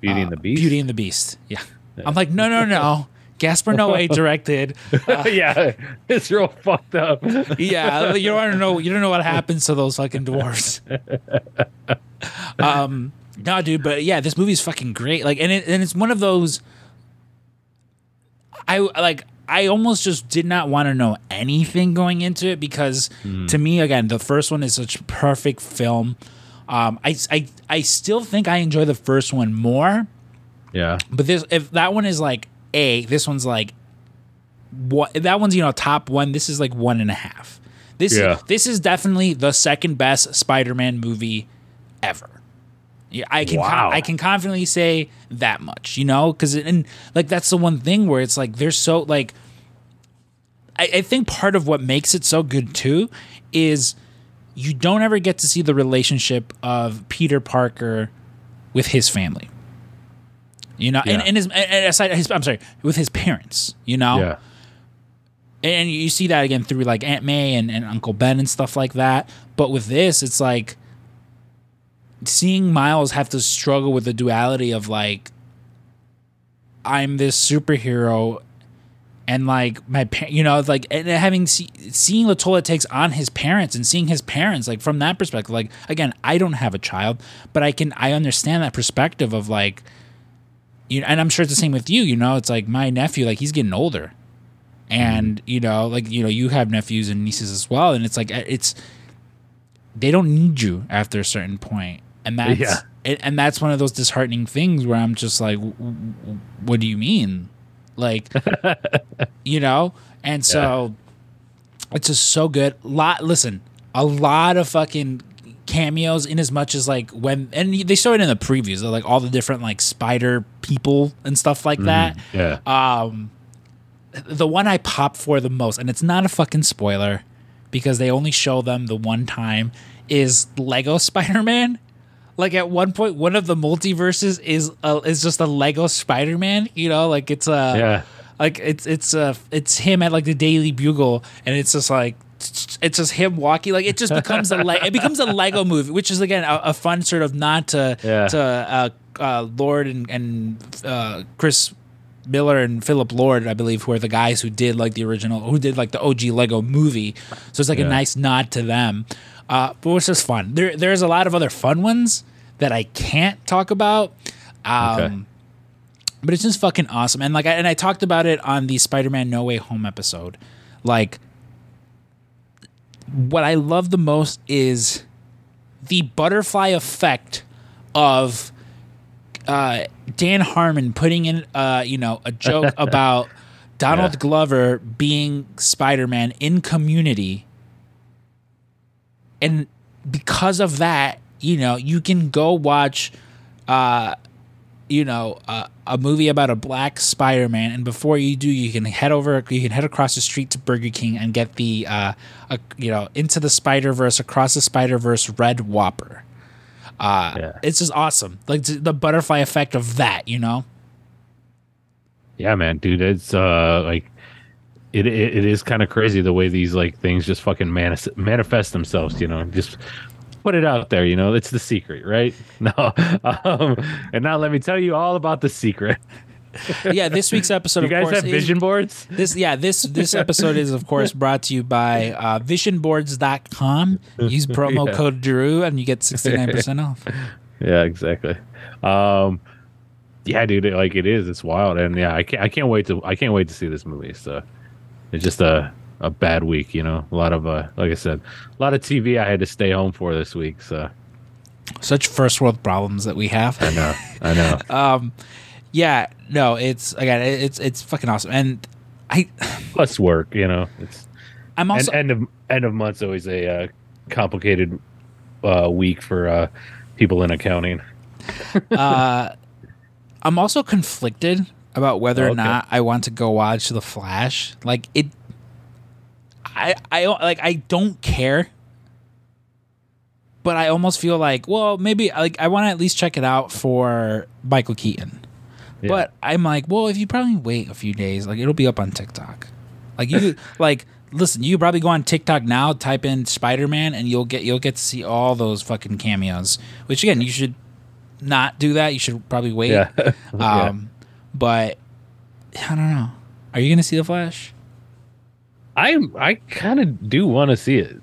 Beauty uh, and the Beast. Beauty and the Beast. Yeah. I'm like, no, no, no. Gaspar Noé directed. yeah, it's real fucked up. yeah, you don't know. You don't know what happens to those fucking dwarves. um, no, dude, but yeah, this movie's fucking great. Like, and it, and it's one of those. I like. I almost just did not want to know anything going into it because, to me, again, the first one is such a perfect film. Um, I, I, I still think I enjoy the first one more, Yeah, but this if that one is like a, this one's like what that one's you know top one. This is like one and a half. This Yeah. is this is definitely the second best Spider-Man movie ever. Yeah, I can Wow. I can confidently say that much, you know, because and like that's the one thing where it's like there's so like I, I think part of what makes it so good too is you don't ever get to see the relationship of Peter Parker with his family. You know, and, Yeah. and his and aside his I'm sorry, with his parents, you know? yeah, and you see that again through like Aunt May and, and Uncle Ben and stuff like that. But with this, it's like seeing Miles have to struggle with the duality of like I'm this superhero and like my pa- you know like and having see- seeing the toll it takes on his parents and seeing his parents like from that perspective like again I don't have a child but I can I understand that perspective of like you and I'm sure it's the same with you you know? It's like my nephew like he's getting older. And you know like you know you have nephews and nieces as well and it's like uh, it's they don't need you after a certain point. And that's Yeah. and, that's one of those disheartening things where i'm just like what do you mean? Like you know? And so it's just so good. Lot listen a lot of fucking cameos in as much as like when and they show it in the previews like all the different like spider people and stuff like that yeah. um the one I pop for the most, and it's not a fucking spoiler because they only show them the one time, is Lego Spider Man. like at one point, one of the multiverses is uh, is just a Lego Spider Man. You know, like it's a Yeah. like it's it's uh it's him at like the Daily Bugle, and it's just like it's just him walking. Like it just becomes a le- it becomes a Lego movie, which is again a, a fun sort of nod to Yeah. to uh, uh, Lord and and uh, Chris Miller and Philip Lord, I believe, who are the guys who did like the original, who did like the OG Lego movie. So it's like a nice nod to them. Uh, but it's just fun. There, there's a lot of other fun ones that I can't talk about. Um, Okay. But it's just fucking awesome. And like, I, and I talked about it on the Spider-Man No Way Home episode. Like, what I love the most is the butterfly effect of uh, Dan Harmon putting in, uh, you know, a joke about Donald Yeah. Glover being Spider Man in Community, and because of that, you know, you can go watch, uh, you know, uh, a movie about a black Spider Man, and before you do, you can head over, you can head across the street to Burger King and get the, uh, a, you know, into the Spider Verse, across the Spider Verse Red Whopper. Uh, Yeah. It's just awesome, like the butterfly effect of that, you know. Yeah, man, dude, it's uh like it it, it is kind of crazy the way these like things just fucking manis- manifest themselves, you know. Just put it out there, you know. It's the secret, right? No. Um, and now let me tell you all about the secret. Yeah, this week's episode, You of guys course, have is- vision boards? This yeah, this this episode is of course brought to you by uh, visionboards.com. Use promo Yeah. code Drew and you get 69% off. Yeah, exactly. Um yeah, dude, it- like it is. It's wild, and yeah, I can't. I can't wait to. I can't wait to see this movie. So, it's just a a bad week, you know. A lot of, uh, like I said, a lot of TV I had to stay home for this week. So, Such first world problems that we have. I know, I know. Um yeah, no, it's again it's it's fucking awesome. And I Plus work, you know. It's I'm also and end of end of month's always a uh, complicated uh, week for uh, people in accounting. uh I'm also conflicted about whether or Okay. not I want to go watch The Flash. Like it I I like I don't care. But I almost feel like, well, maybe like I want to at least check it out for Michael Keaton. Yeah. But I'm like, well, if you probably wait a few days, like it'll be up on TikTok. Like you like listen, you probably go on TikTok now, type in Spider Man, and you'll get you'll get to see all those fucking cameos. Which again, you should not do that. You should probably wait. Yeah. Um, but I don't know. Are you gonna see the Flash? I I kind of do want to see it.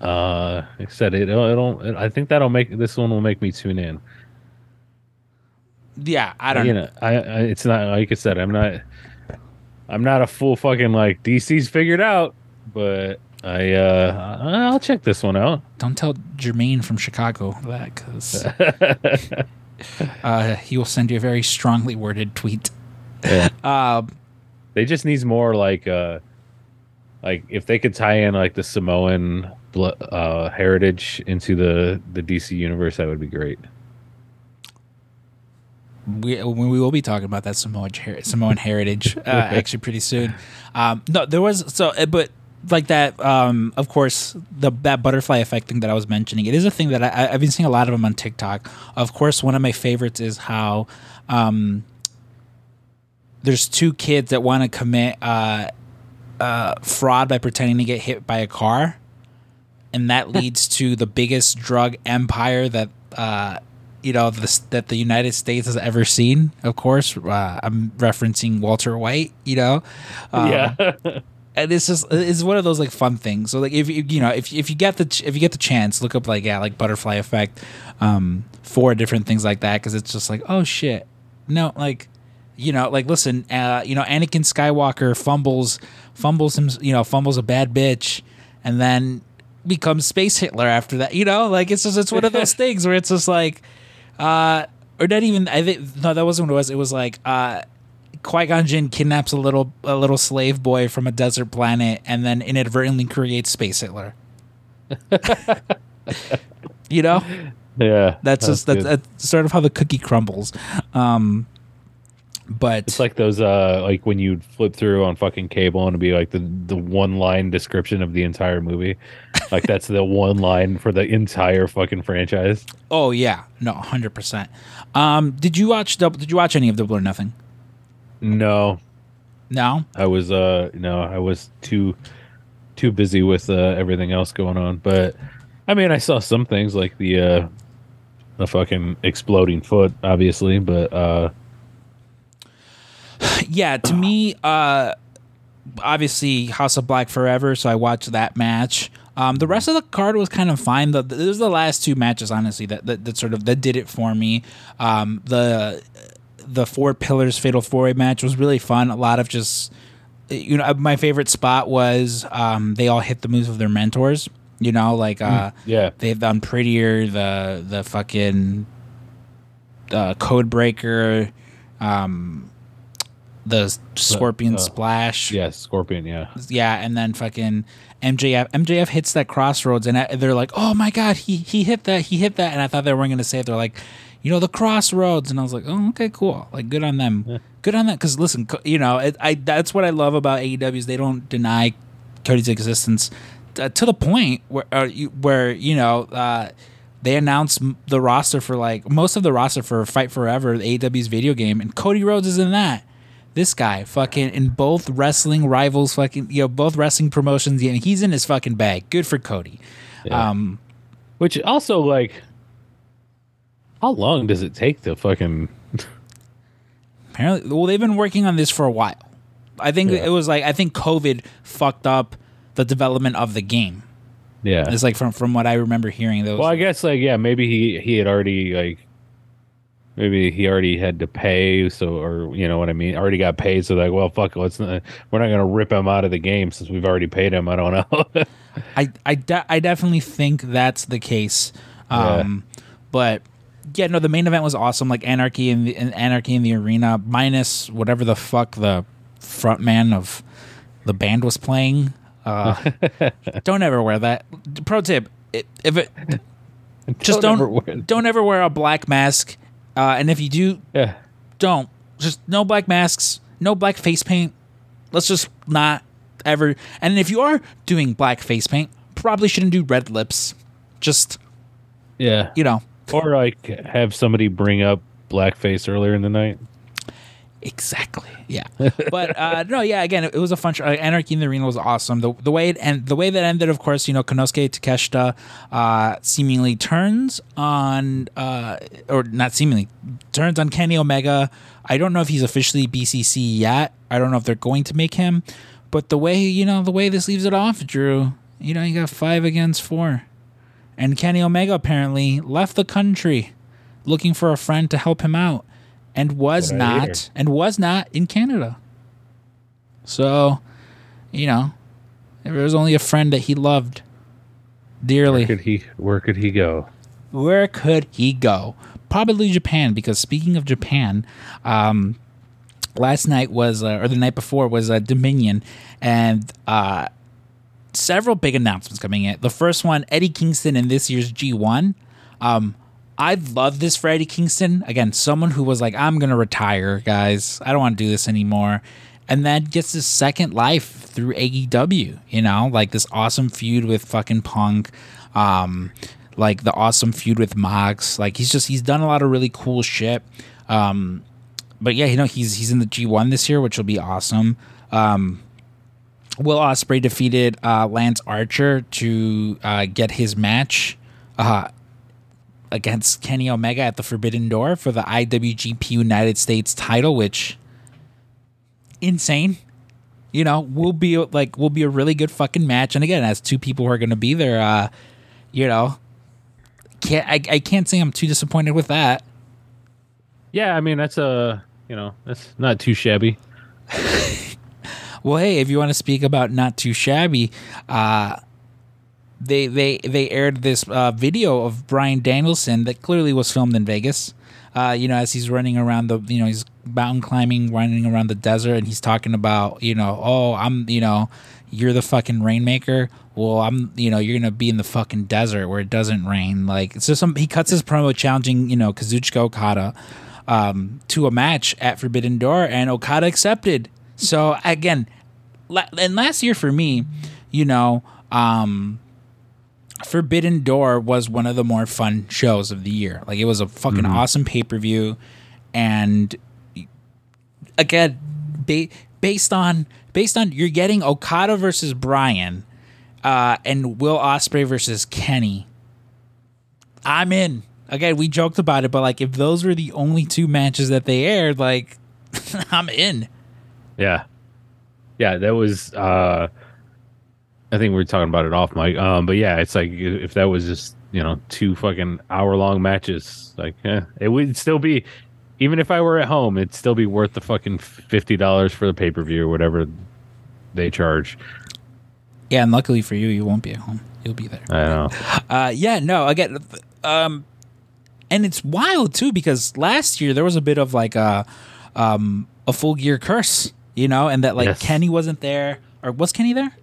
Uh, like I said, it it'll, it I think that'll make this one will make me tune in. Yeah, I don't you know. I, I it's not like I said, I'm not I'm not a full fucking like DC's figured out, but I uh I'll check this one out. Don't tell Jermaine from Chicago that because uh, he will send you a very strongly worded tweet. Yeah. Um, They just needs more like uh like if they could tie in like the Samoan uh heritage into the the DC universe that would be great. we we will be talking about that Samoan Samoan heritage uh, actually pretty soon. Um, no, there was so, uh, but like that. Um, of course, the that butterfly effect thing that I was mentioning. It is a thing that I, I've been seeing a lot of them on TikTok. Of course, one of my favorites is how um, there's two kids that want to commit uh, uh, fraud by pretending to get hit by a car, and that leads to the biggest drug empire that uh, you know the, that the United States has ever seen. Of course, uh, I'm referencing Walter White. You know, Um, yeah. and it's just it's one of those like fun things. So like if you you know if if you get the ch- if you get the chance, look up like yeah like butterfly effect, um, for different things like that because it's just like oh shit, no like. You know, like listen, uh, you know, Anakin Skywalker fumbles, fumbles him, you know, fumbles a bad bitch, and then becomes Space Hitler after that. You know, like it's just it's one of those things where it's just like, uh, or not even. I think no, that wasn't what it was. It was like uh, Qui Gon Jinn kidnaps a little a little slave boy from a desert planet and then inadvertently creates Space Hitler. you know, yeah. that's, just that's, that's sort of how the cookie crumbles. Um, but It's like those uh like when you flip through on fucking cable and it'd be like the the one line description of the entire movie. like that's the one line for the entire fucking franchise. Oh yeah, no, hundred percent. Um, did you watch double? Did you watch any of Double or Nothing? No, No. I was uh no, I was too too busy with uh, everything else going on. But I mean, I saw some things like the uh the fucking exploding foot, obviously. But uh Yeah, to me, uh, obviously House of Black Forever. So I watched that match. Um, the rest of the card was kind of fine. The, this was the last two matches, honestly, that, that that sort of that did it for me. Um, the the four pillars fatal four way match was really fun. A lot of just you know my favorite spot was um, they all hit the moves of their mentors. You know, like uh, yeah, they've done prettier the the fucking uh, code breaker, um, the scorpion uh, splash, yeah, Scorpion, yeah. yeah, and then fucking MJF. MJF hits that Cross Rhodes, and I, they're like, "Oh my god, he he hit that, he hit that," and I thought they weren't gonna say it. They're like, you know, the Cross Rhodes, and I was like, "Oh, okay, cool. Like, good on them. Good on that." Because listen, you know, it, I that's what I love about AEW is they don't deny Cody's existence uh, to the point where uh, you, where you know. Uh, they announced the roster for like most of the roster for Fight Forever, the AEW's video game, and Cody Rhodes is in that this guy fucking in both wrestling rivals fucking you know both wrestling promotions and he's in his fucking bag good for cody Yeah. um Which also like how long does it take to fucking apparently well they've been working on this for a while i think Yeah. it was like i think covid fucked up the development of the game Yeah. it's like from from what i remember hearing those Well, I guess like yeah, maybe he he had already like maybe he already had to pay, so or you know what I mean, already got paid. So like, well, fuck, let's not, we're not gonna rip him out of the game since we've already paid him. I don't know. I I, de- I definitely think that's the case. Um, but yeah, no, the main event was awesome. Like anarchy in the in anarchy in the arena, minus whatever the fuck the front man of the band was playing. Uh, don't ever wear that. Pro tip: if it just don't ever wear- don't ever wear a black mask. Uh, and if you do, yeah, don't just no black masks, no black face paint. Let's just not ever. And if you are doing black face paint, probably shouldn't do red lips. Just yeah, you know, or like have somebody bring up blackface earlier in the night. Exactly. Yeah, but uh, no, yeah. Again, it, was a fun. Show. Uh, Anarchy in the Arena was awesome. The the way it and the way that ended, of course, you know, Konosuke Takeshita uh, seemingly turns on, uh, or not seemingly turns on Kenny Omega. I don't know if he's officially BCC yet. I don't know if they're going to make him, but the way you know the way this leaves it off, Drew. You know, you got five against four, and Kenny Omega apparently left the country looking for a friend to help him out and was What not and was not in Canada. So, you know, there was only a friend that he loved dearly. Where could he? Where could he go? Where could he go? Probably Japan, because speaking of Japan, um, last night was, uh, or the night before was uh, Dominion, and uh, several big announcements coming in. The first one, Eddie Kingston in this year's G1. Um, I love this for Eddie Kingston. Again, someone who was like, I'm going to retire, guys. I don't want to do this anymore. And then gets his second life through AEW, you know, like this awesome feud with fucking Punk, um, like the awesome feud with Mox. Like he's just, he's done a lot of really cool shit. Um, but yeah, you know, he's, he's in the G1 this year, which will be awesome. Um, Will Ospreay defeated uh, Lance Archer to uh, get his match uh, against Kenny Omega at the Forbidden Door for the IWGP United States title, which insane. You know, will be like will be a really good fucking match. And again, as two people who are going to be there, uh, you know, can't I, I can't say I'm too disappointed with that. Yeah, I mean that's a you know that's not too shabby. Well, hey, if you want to speak about not too shabby, uh, they they they aired this uh, video of Bryan Danielson that clearly was filmed in Vegas. Uh, you know, as he's running around the, you know, he's mountain climbing, running around the desert, and he's talking about, you know, oh, I'm, you know, you're the fucking rainmaker. Well, I'm, you know, you're gonna be in the fucking desert where it doesn't rain. Like, so some he cuts his promo challenging, you know, Kazuchika Okada um, to a match at Forbidden Door, and Okada accepted. So again, la- and last year for me, you know, um, Forbidden Door was one of the more fun shows of the year. Like it was a fucking awesome pay per view, and again, ba- based on based on you're getting Okada versus Bryan, uh, and Will Ospreay versus Kenny. I'm in. Again, we joked about it, but like if those were the only two matches that they aired, like I'm in. Yeah. Yeah, that was uh I think we are talking about it off mic. Um but yeah, it's like if that was just, you know, two fucking hour long matches, like eh, it would still be even if I were at home, it'd still be worth the fucking fifty dollars for the pay per view or whatever they charge. Yeah, and luckily for you, you won't be at home. You'll be there. I know. Uh, yeah, no, again, um, and it's wild too because last year there was a bit of like a, um, a full gear curse, you know, and that like Yes. Kenny wasn't there, or was Kenny there?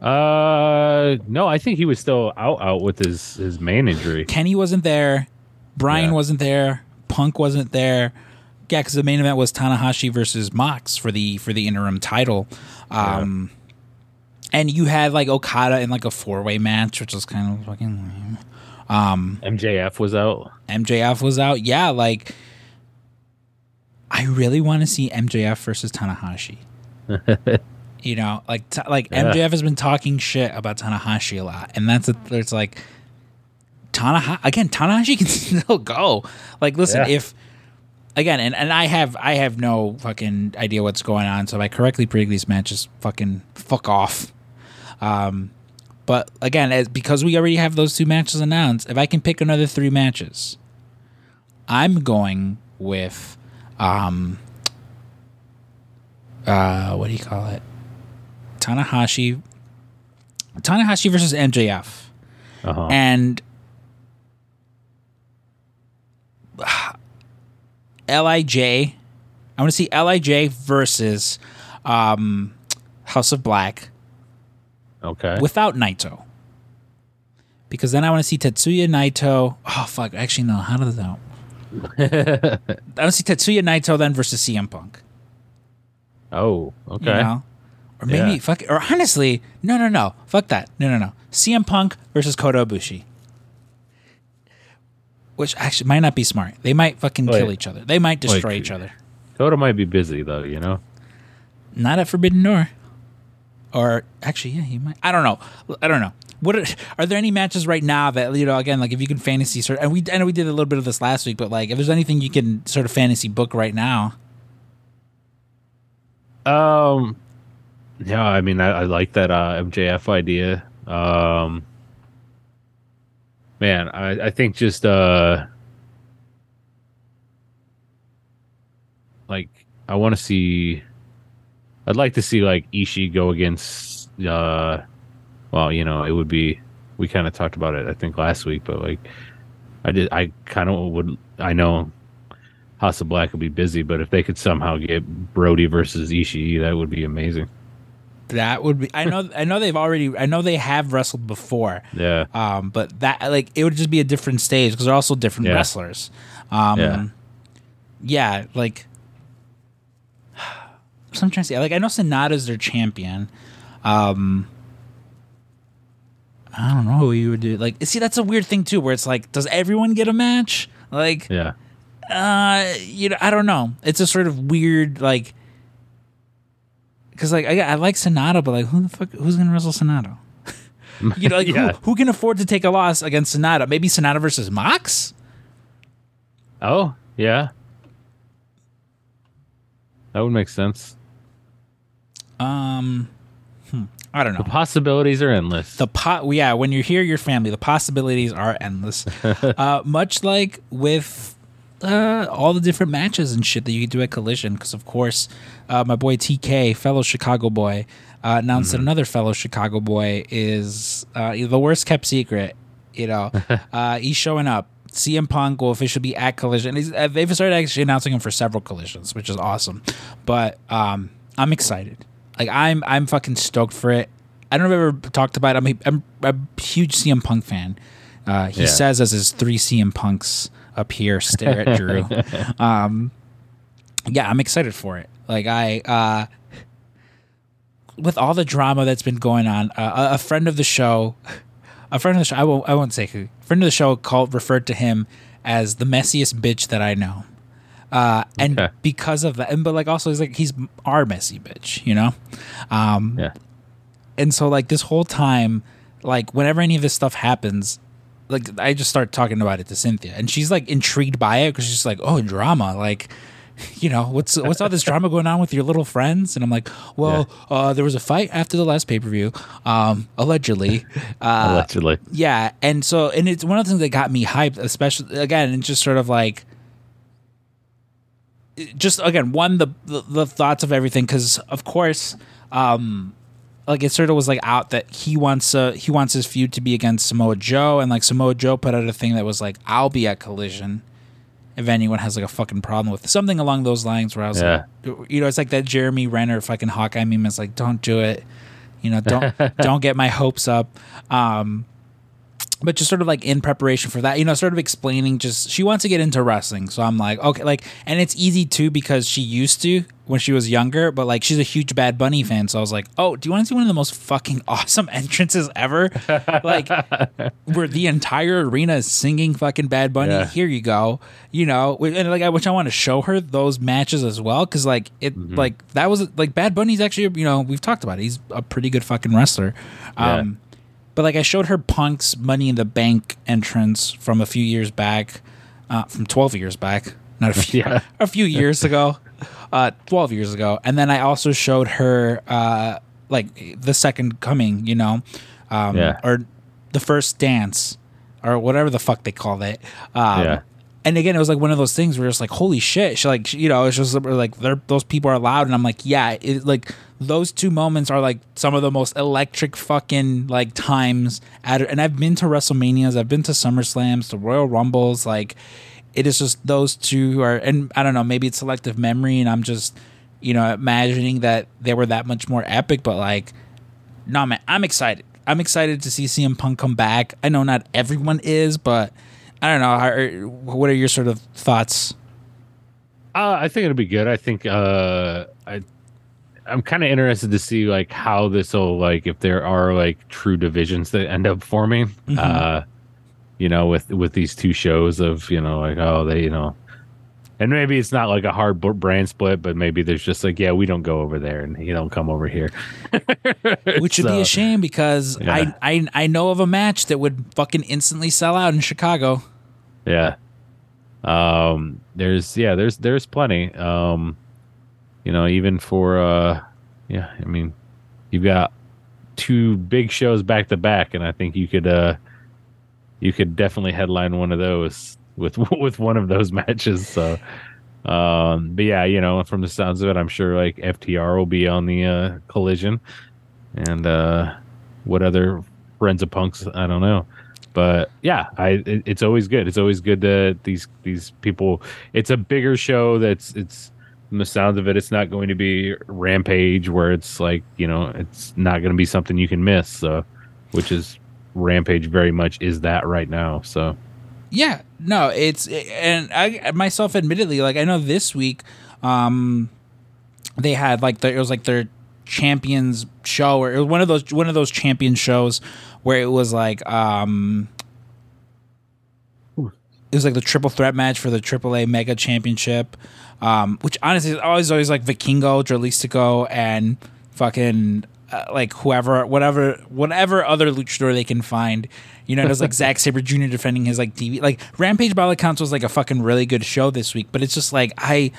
Uh no, I think he was still out out with his his main injury. Kenny wasn't there, Brian Yeah. wasn't there, Punk wasn't there. Yeah, because the main event was Tanahashi versus Mox for the for the interim title, um, and you had like Okada in like a four way match, which was kind of fucking lame. MJF was out. MJF was out. Yeah, like I really want to see MJF versus Tanahashi. you know, like t- like Yeah. MJF has been talking shit about Tanahashi a lot, and that's a, there's like Tanahashi again. Tanahashi can still go. Like, listen, Yeah. if again, and, and I have I have no fucking idea what's going on, so if I correctly predict these matches, fucking fuck off. Um, but again, as because we already have those two matches announced, if I can pick another three matches, I'm going with um uh what do you call it? Tanahashi Tanahashi versus MJF. Uh-huh. And Lij, I want to see Lij versus um, House of Black okay. without Naito. Because then I want to see Tetsuya Naito. Oh fuck! Actually, no. How does that? I want to see Tetsuya Naito then versus CM Punk. oh, okay. You know? Or maybe Yeah. fuck. Or honestly, no, no, no. Fuck that. No, no, no. CM Punk versus Kota Ibushi. Which actually might not be smart. They might fucking Wait. kill each other. They might destroy Wait. each other. Toto might be busy though, you know. Not at Forbidden Door. Or actually, yeah, he might. I don't know. I don't know. What are, are there any matches right now that you know? Again, like if you can fantasy sort, and we I know we did a little bit of this last week, but like if there's anything you can sort of fantasy book right now, Um, yeah, I mean, I, I like that uh, MJF idea. Um, man, I, I think just uh, like I want to see. I'd like to see like Ishii go against. Uh, well, you know, it would be. We kind of talked about it, I think, last week, but like, I did. I kind of would. I know House of Black would be busy, but if they could somehow get Brody versus Ishii, that would be amazing. That would be. I know. I know they've already. I know they have wrestled before. Yeah. Um, but that like it would just be a different stage because they're also different Yeah. wrestlers. Um, Yeah. yeah. like so I'm trying to say, like I know Sanada's their champion. Um, I don't know who you would do. Like, see, that's a weird thing too, where it's like, does everyone get a match? Like, Yeah. uh, you know, I don't know. It's a sort of weird like. Because like I, I like Sanada, but like who the fuck who's gonna wrestle Sanada? You know, like Yeah. who, who can afford to take a loss against Sanada? Maybe Sanada versus Mox. Oh, yeah. That would make sense. Um, hmm, I don't know. The possibilities are endless. The pot, yeah. When you're here, your family. The possibilities are endless. uh, much like with uh, all the different matches and shit that you can do at Collision, because of course, uh, my boy TK, fellow Chicago boy, uh, announced that another fellow Chicago boy is uh, the worst kept secret. You know, uh, he's showing up. CM Punk will officially be at Collision. He's, uh, they've started actually announcing him for several collisions, which is awesome. But um, I'm excited. Like I'm, I'm fucking stoked for it. I don't know if I've ever talked about. It. I'm, a, I'm a huge CM Punk fan. Uh, he Yeah. says as his three CM Punks up here stare at Drew. um, yeah, I'm excited for it. Like I, uh, with all the drama that's been going on, uh, a- friend of the show a friend of the show. I won't. I won't say who. Friend of the show called referred to him as the messiest bitch that I know. Uh, and Okay. because of that, and but like also he's like he's our messy bitch, you know. Um, Yeah. and so like this whole time, like whenever any of this stuff happens, like I just start talking about it to Cynthia, and she's like intrigued by it because she's like, oh, drama, like. You know what's what's all this drama going on with your little friends? And I'm like, well, uh, there was a fight after the last pay per view, um, allegedly. Uh, Allegedly. yeah, and so and it's one of the things that got me hyped, especially again, and just sort of like, just again, one the the, the thoughts of everything because of course, um, like it sort of was like out that he wants uh he wants his feud to be against Samoa Joe, and like Samoa Joe put out a thing that was like, I'll be at Collision. If anyone has like a fucking problem with it. something along those lines, where I was Yeah. like, you know, it's like that Jeremy Renner fucking Hawkeye meme. It's like, don't do it, you know, don't don't get my hopes up. Um, but just sort of like in preparation for that, you know, sort of explaining just she wants to get into wrestling. So I'm like, okay, like, and it's easy too because she used to when she was younger, but like she's a huge Bad Bunny fan. So I was like, oh, do you want to see one of the most fucking awesome entrances ever? like, where the entire arena is singing fucking Bad Bunny. Yeah. Here you go. You know, and like, I which I want to show her those matches as well because like it, mm-hmm. like that was like Bad Bunny's actually, you know, we've talked about it. He's a pretty good fucking wrestler. Yeah. Um, But like I showed her Punk's Money in the Bank entrance from a few years back, uh, from twelve years back, not a few, Yeah. a few years ago, uh, twelve years ago, and then I also showed her uh, like the Second Coming, you know, um, Yeah. or the First Dance, or whatever the fuck they call it. Um, Yeah. And again, it was like one of those things where it's like, holy shit! She like, you know, it's just like they're, those people are loud, and I'm like, yeah, it, like those two moments are like some of the most electric fucking like times at and I've been to WrestleManias, I've been to SummerSlams, to Royal Rumbles, like it is just those two are and I don't know, maybe it's selective memory and I'm just, you know, imagining that they were that much more epic, but like no man, I'm excited. I'm excited to see CM Punk come back. I know not everyone is, but I don't know. How, what are your sort of thoughts? Uh, I think it'll be good. I think uh, I I'm kind of interested to see like how this will like if there are like true divisions that end up forming. Mm-hmm. Uh, you know, with with these two shows of you know like oh they you know, and maybe it's not like a hard brand split, but maybe there's just like yeah we don't go over there and you don't come over here. Which would be a shame because Yeah. I, I I know of a match that would fucking instantly sell out in Chicago. Yeah. Um there's yeah, there's there's plenty. Um you know, even for uh yeah, I mean you've got two big shows back to back and I think you could uh you could definitely headline one of those with with one of those matches. So um but yeah, you know, from the sounds of it, I'm sure like FTR will be on the uh collision and uh what other friends of punks, I don't know but yeah i it, it's always good it's always good that these these people it's a bigger show that's it's from the sounds of it it's not going to be rampage where it's like you know it's not going to be something you can miss so which is rampage very much is that right now so. Yeah, no, it's and I myself admittedly like I know this week um they had like the, it was like their champions show or it was one of those one of those champion shows where it was like um it was like the triple threat match for the AAA Mega Championship, um, honestly is always always like Vikingo, Dralistico, and fucking uh, like whoever, whatever, whatever other luchador they can find. You know, there's like Zack Sabre Jr. defending his like DV. Like Rampage Counts was like a fucking really good show this week, but it's just like I.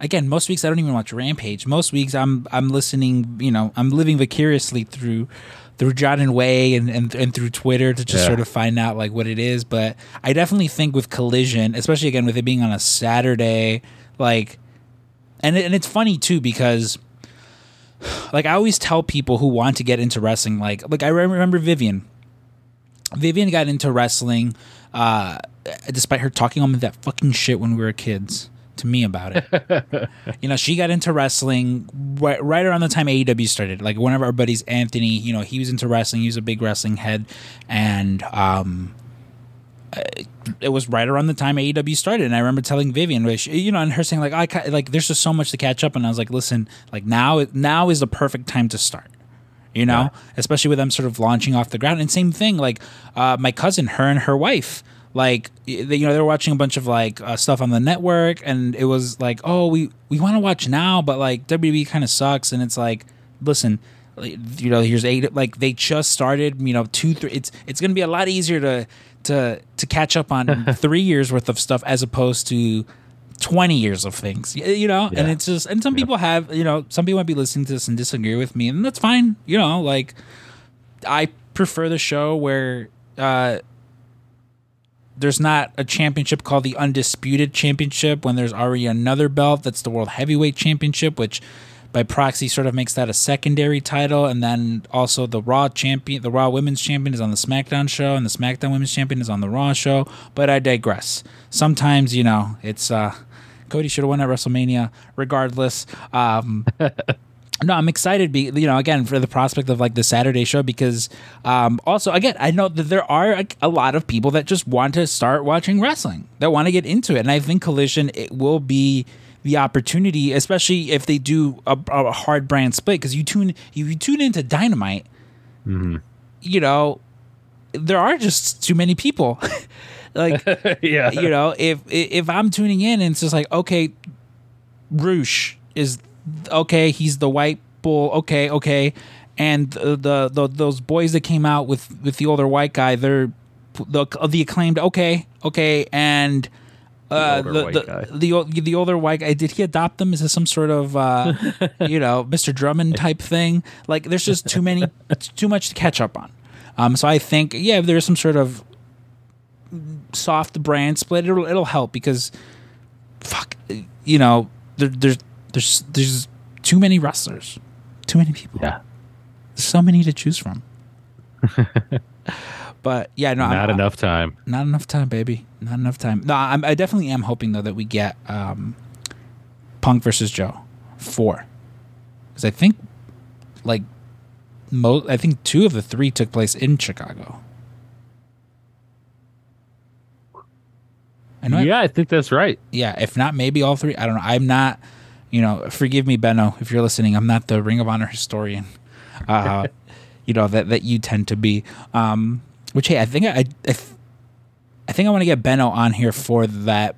Again, most weeks I don't even watch Rampage. Most weeks I'm I'm listening, you know, I'm living vicariously through through John and Way and, and, and through Twitter to just Yeah. sort of find out like what it is. But I definitely think with Collision, especially again with it being on a Saturday, like, and it, and it's funny too because, like, I always tell people who want to get into wrestling, like, like I remember Vivian. Vivian got into wrestling, uh, despite her talking all that fucking shit when we were kids to me about it. you know, she got into wrestling right, right around the time AEW started. Like one of our buddies, Anthony, you know, he was into wrestling. He was a big wrestling head, and um, it was right around the time AEW started. And I remember telling Vivian, which you know, and her saying like, I ca- like, there's just so much to catch up. And I was like, listen, like now, now is the perfect time to start. You know, Yeah. especially with them sort of launching off the ground. And same thing, like uh, my cousin, her and her wife, like they, you know, they were watching a bunch of like uh, stuff on the network, and it was like, oh, we we want to watch now, but like WWE kind of sucks, and it's like, listen. You know, here's eight. Like they just started. You know, two, three. It's it's going to be a lot easier to to to catch up on three years worth of stuff as opposed to 20 years of things you know? And it's just and some people have you know some people might be listening to this and disagree with me and that's fine you know? Like i prefer the show where uh there's not a championship called the undisputed championship when there's already another belt that's the world heavyweight championship which by proxy sort of makes that a secondary title. And then also the raw champion the raw women's champion is on the smackdown show and the smackdown women's champion is on the raw show. But i digress. Sometimes you know it's uh cody should have won at wrestlemania regardless. Um no, I'm excited. Be you know again for the prospect of like the Saturday show because um, also again I know that there are a lot of people that just want to start watching wrestling that want to get into it, and I think Collision it will be the opportunity, especially if they do a, a hard brand split because you tune you, tune into Dynamite, mm-hmm. you know there are just too many people. like yeah. you know, if if I'm tuning in and it's just like, okay, Roosh is okay, he's the white bull, okay, okay, and the, the, the those boys that came out with with the older white guy, they're the the acclaimed, okay, okay, and. Uh, older the white the, guy. the the older white guy did he adopt them? Is this some sort of uh, you know Mr. Drummond type thing? Like there's just too many, it's too much to catch up on. Um, so I think yeah, if there's some sort of soft brand split, it'll it'll help because fuck, you know, there, there's there's there's too many wrestlers, too many people. Yeah. So many to choose from. but yeah, no, Not I'm, enough time. not enough time, baby. Not enough time. No, I'm, I definitely am hoping though that we get um, Punk versus Joe four, because I think like most, I think two of the three took place in Chicago. I know. I- Yeah, I think that's right. yeah, if not, maybe all three. I don't know. I'm not, you know, forgive me, Benno, if you're listening. I'm not the Ring of Honor historian, uh, you know that that you tend to be. Um, which hey, I think I, I, I think I want to get Benno on here for that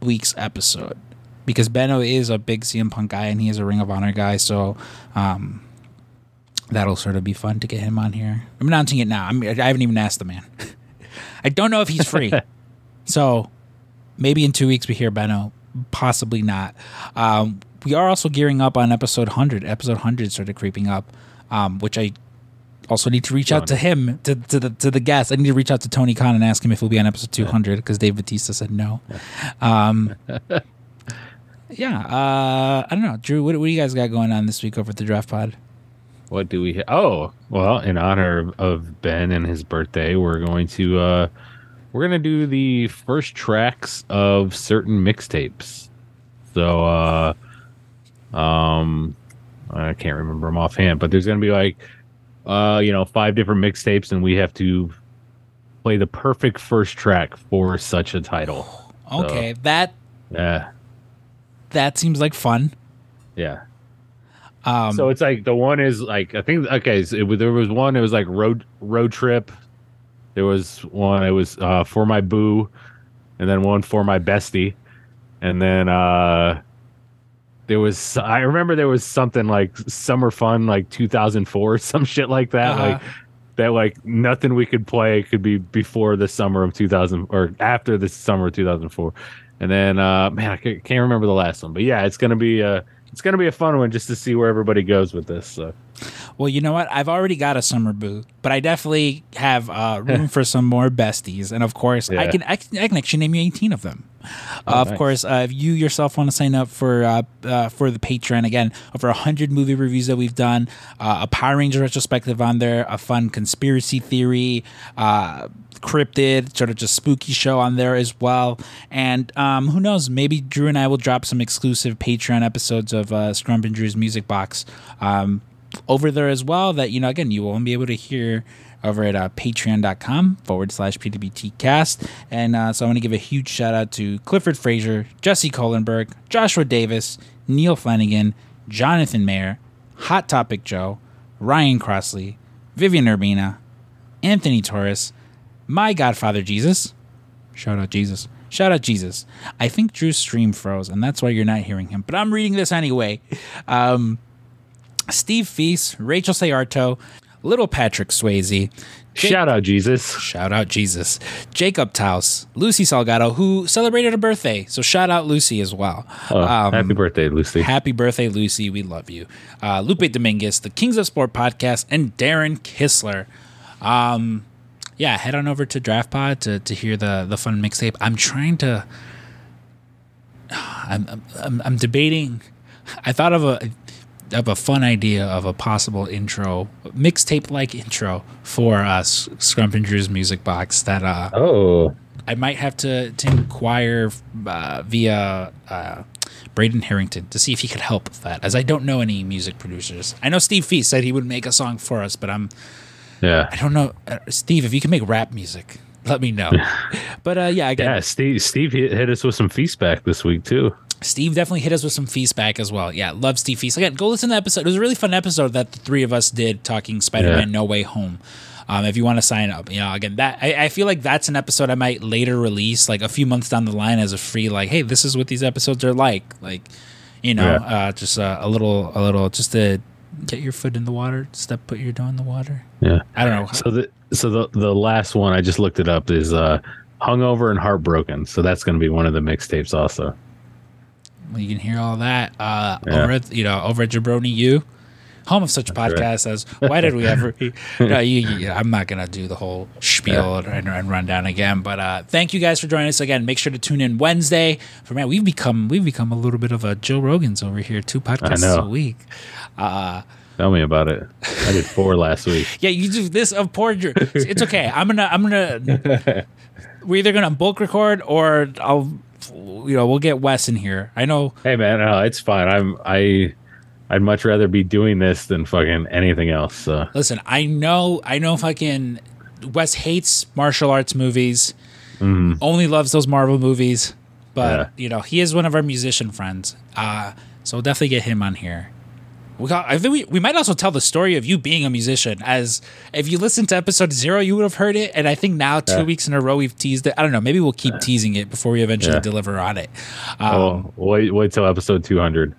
week's episode because Benno is a big CM Punk guy and he is a Ring of Honor guy. So, um, that'll sort of be fun to get him on here. I'm announcing it now. I'm, I haven't even asked the man. I don't know if he's free. So maybe in two weeks we hear Benno. Possibly not. Um, we are also gearing up on episode 100. Episode 100 started creeping up, um, which I also need to reach out to him, to, to, the, to the guest. I need to reach out to Tony Khan and ask him if he'll be on episode 200 because Dave Batista said no. Um, yeah. Uh, I don't know. Drew, what, what do you guys got going on this week over at the Draft Pod? What do we? Ha- oh, well, in honor of Ben and his birthday, we're going to uh we're gonna do the first tracks of certain mixtapes. So, uh, um, I can't remember them offhand, but there's gonna be like, uh, you know, five different mixtapes, and we have to play the perfect first track for such a title. Okay, that Yeah, that seems like fun. yeah. Um, so it's like the one is like I think okay. So it, there was one. It was like road road trip. There was one. It was uh, for my boo, and then one for my bestie, and then uh, there was. I remember there was something like summer fun, like 2004, some shit like that. Uh-huh. Like that, like nothing we could play could be before the summer of 2000 or after the summer of 2004. And then, uh, man, I can't remember the last one, but yeah, it's gonna be uh it's gonna be a fun one just to see where everybody goes with this. So. Well, you know what? I've already got a summer boo, but I definitely have uh, room for some more besties. And of course, I Yeah. can I, can I can actually name you eighteen of them. uh, of nice. course, uh, if you yourself want to sign up for uh, uh, for the Patreon, again, over hundred movie reviews that we've done, uh, a Power Ranger retrospective on there, a fun conspiracy theory, uh, cryptid, sort of just spooky show on there as well. And um, who knows? Maybe Drew and I will drop some exclusive Patreon episodes of uh, Scrump and Drew's Music Box. Um, over there as well that you know again you won't be able to hear over at uh, patreon.com forward slash pwtcast and uh, so i want to give a huge shout out to clifford frazier jesse kohlenberg joshua davis neil flanagan jonathan mayer hot topic joe Ryan Crossley, Vivian Urbina, Anthony Torres, my Godfather Jesus. Shout out Jesus. Shout out Jesus. I think Drew's stream froze, and that's why you're not hearing him. But I'm reading this anyway. Um, Steve Feast, Rachel Sayarto, Little Patrick Swayze. Jake- Shout out Jesus. Shout out Jesus. Jacob Taus, Lucy Salgado, who celebrated a birthday. So shout out Lucy as well. Oh, Um, happy birthday, Lucy. Happy birthday, Lucy. We love you. Uh, Lupe Dominguez, the Kings of Sport podcast, and Darren Kissler. Um, yeah, head on over to DraftPod to, to hear the, the fun mixtape. I'm trying to. I'm- I'm, I'm debating. I thought of a of a fun idea of a possible intro, mixtape like intro for us, Scrump and Drew's music box that uh, oh, I might have to, to inquire uh, via uh, Braden Harrington to see if he could help with that, as I don't know any music producers. I know Steve Feast said he would make a song for us, but I'm yeah. I don't know, uh, Steve. If you can make rap music, let me know. but uh, yeah, again, Yeah, Steve Steve hit, hit us with some feedback this week too. Steve definitely hit us with some feedback as well. Yeah, love Steve Feast. Again, go listen to the episode. It was a really fun episode that the three of us did talking Spider-Man Yeah. No Way Home. Um, if you want to sign up, you know, again, that I, I feel like that's an episode I might later release, like a few months down the line, as a free, like, hey, this is what these episodes are like, like, you know, Yeah. uh, just uh, a little, a little, just to get your foot in the water, step, put your toe in the water. Yeah. I don't know. So the so the the last one I just looked it up is uh hungover and heartbroken. So that's going to be one of the mixtapes also. You can hear all that uh, Yeah. over at you know over at Jabroni U, home of such right. podcasts as Why Did We Ever? no, you, you- I'm not gonna do the whole spiel and, and run down again. But uh, thank you guys for joining us again. Make sure to tune in Wednesday. For man, we've become we've become a little bit of a Joe Rogan's over here, two podcasts a week. Uh, Tell me about it. I did four last week. yeah, you do this of poor It's okay. I'm gonna I'm gonna we're either gonna bulk record or I'll you know we'll get Wes in here. I know Hey man, no, it's fine. I'm I I'd much rather be doing this than fucking anything else. So Listen, I know, I know, fucking Wes hates martial arts movies. Only loves those Marvel movies, but. Yeah. you know he is one of our musician friends. Uh, so we'll definitely get him on here. We got. I think we, we might also tell the story of you being a musician. As if you listened to episode zero, you would have heard it. And I think now two Yeah. weeks in a row we've teased it. I don't know. Maybe we'll keep teasing it before we eventually Yeah. deliver on it. Um, oh, wait wait till episode 200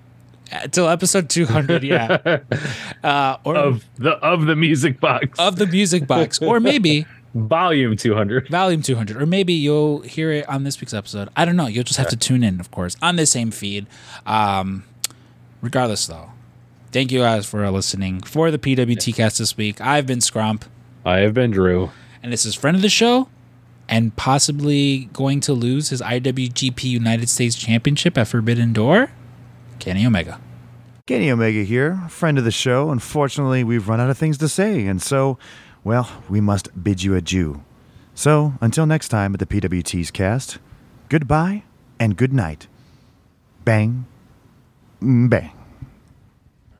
Till episode two hundred, yeah. uh, or of the of the music box. of the music box, or maybe volume 200. Volume 200, or maybe you'll hear it on this week's episode. I don't know. You'll just have to tune in, of course, on the same feed. Um, regardless, though, thank you guys for listening for the PWT cast this week. I've been Scrump, I have been Drew. and this is friend of the show, and possibly going to lose his IWGP United States Championship at Forbidden Door, Kenny Omega. Kenny Omega here, friend of the show. Unfortunately, we've run out of things to say, and so, well, we must bid you adieu. So, until next time at the PWT's cast, goodbye and good night. Bang, mm, bang.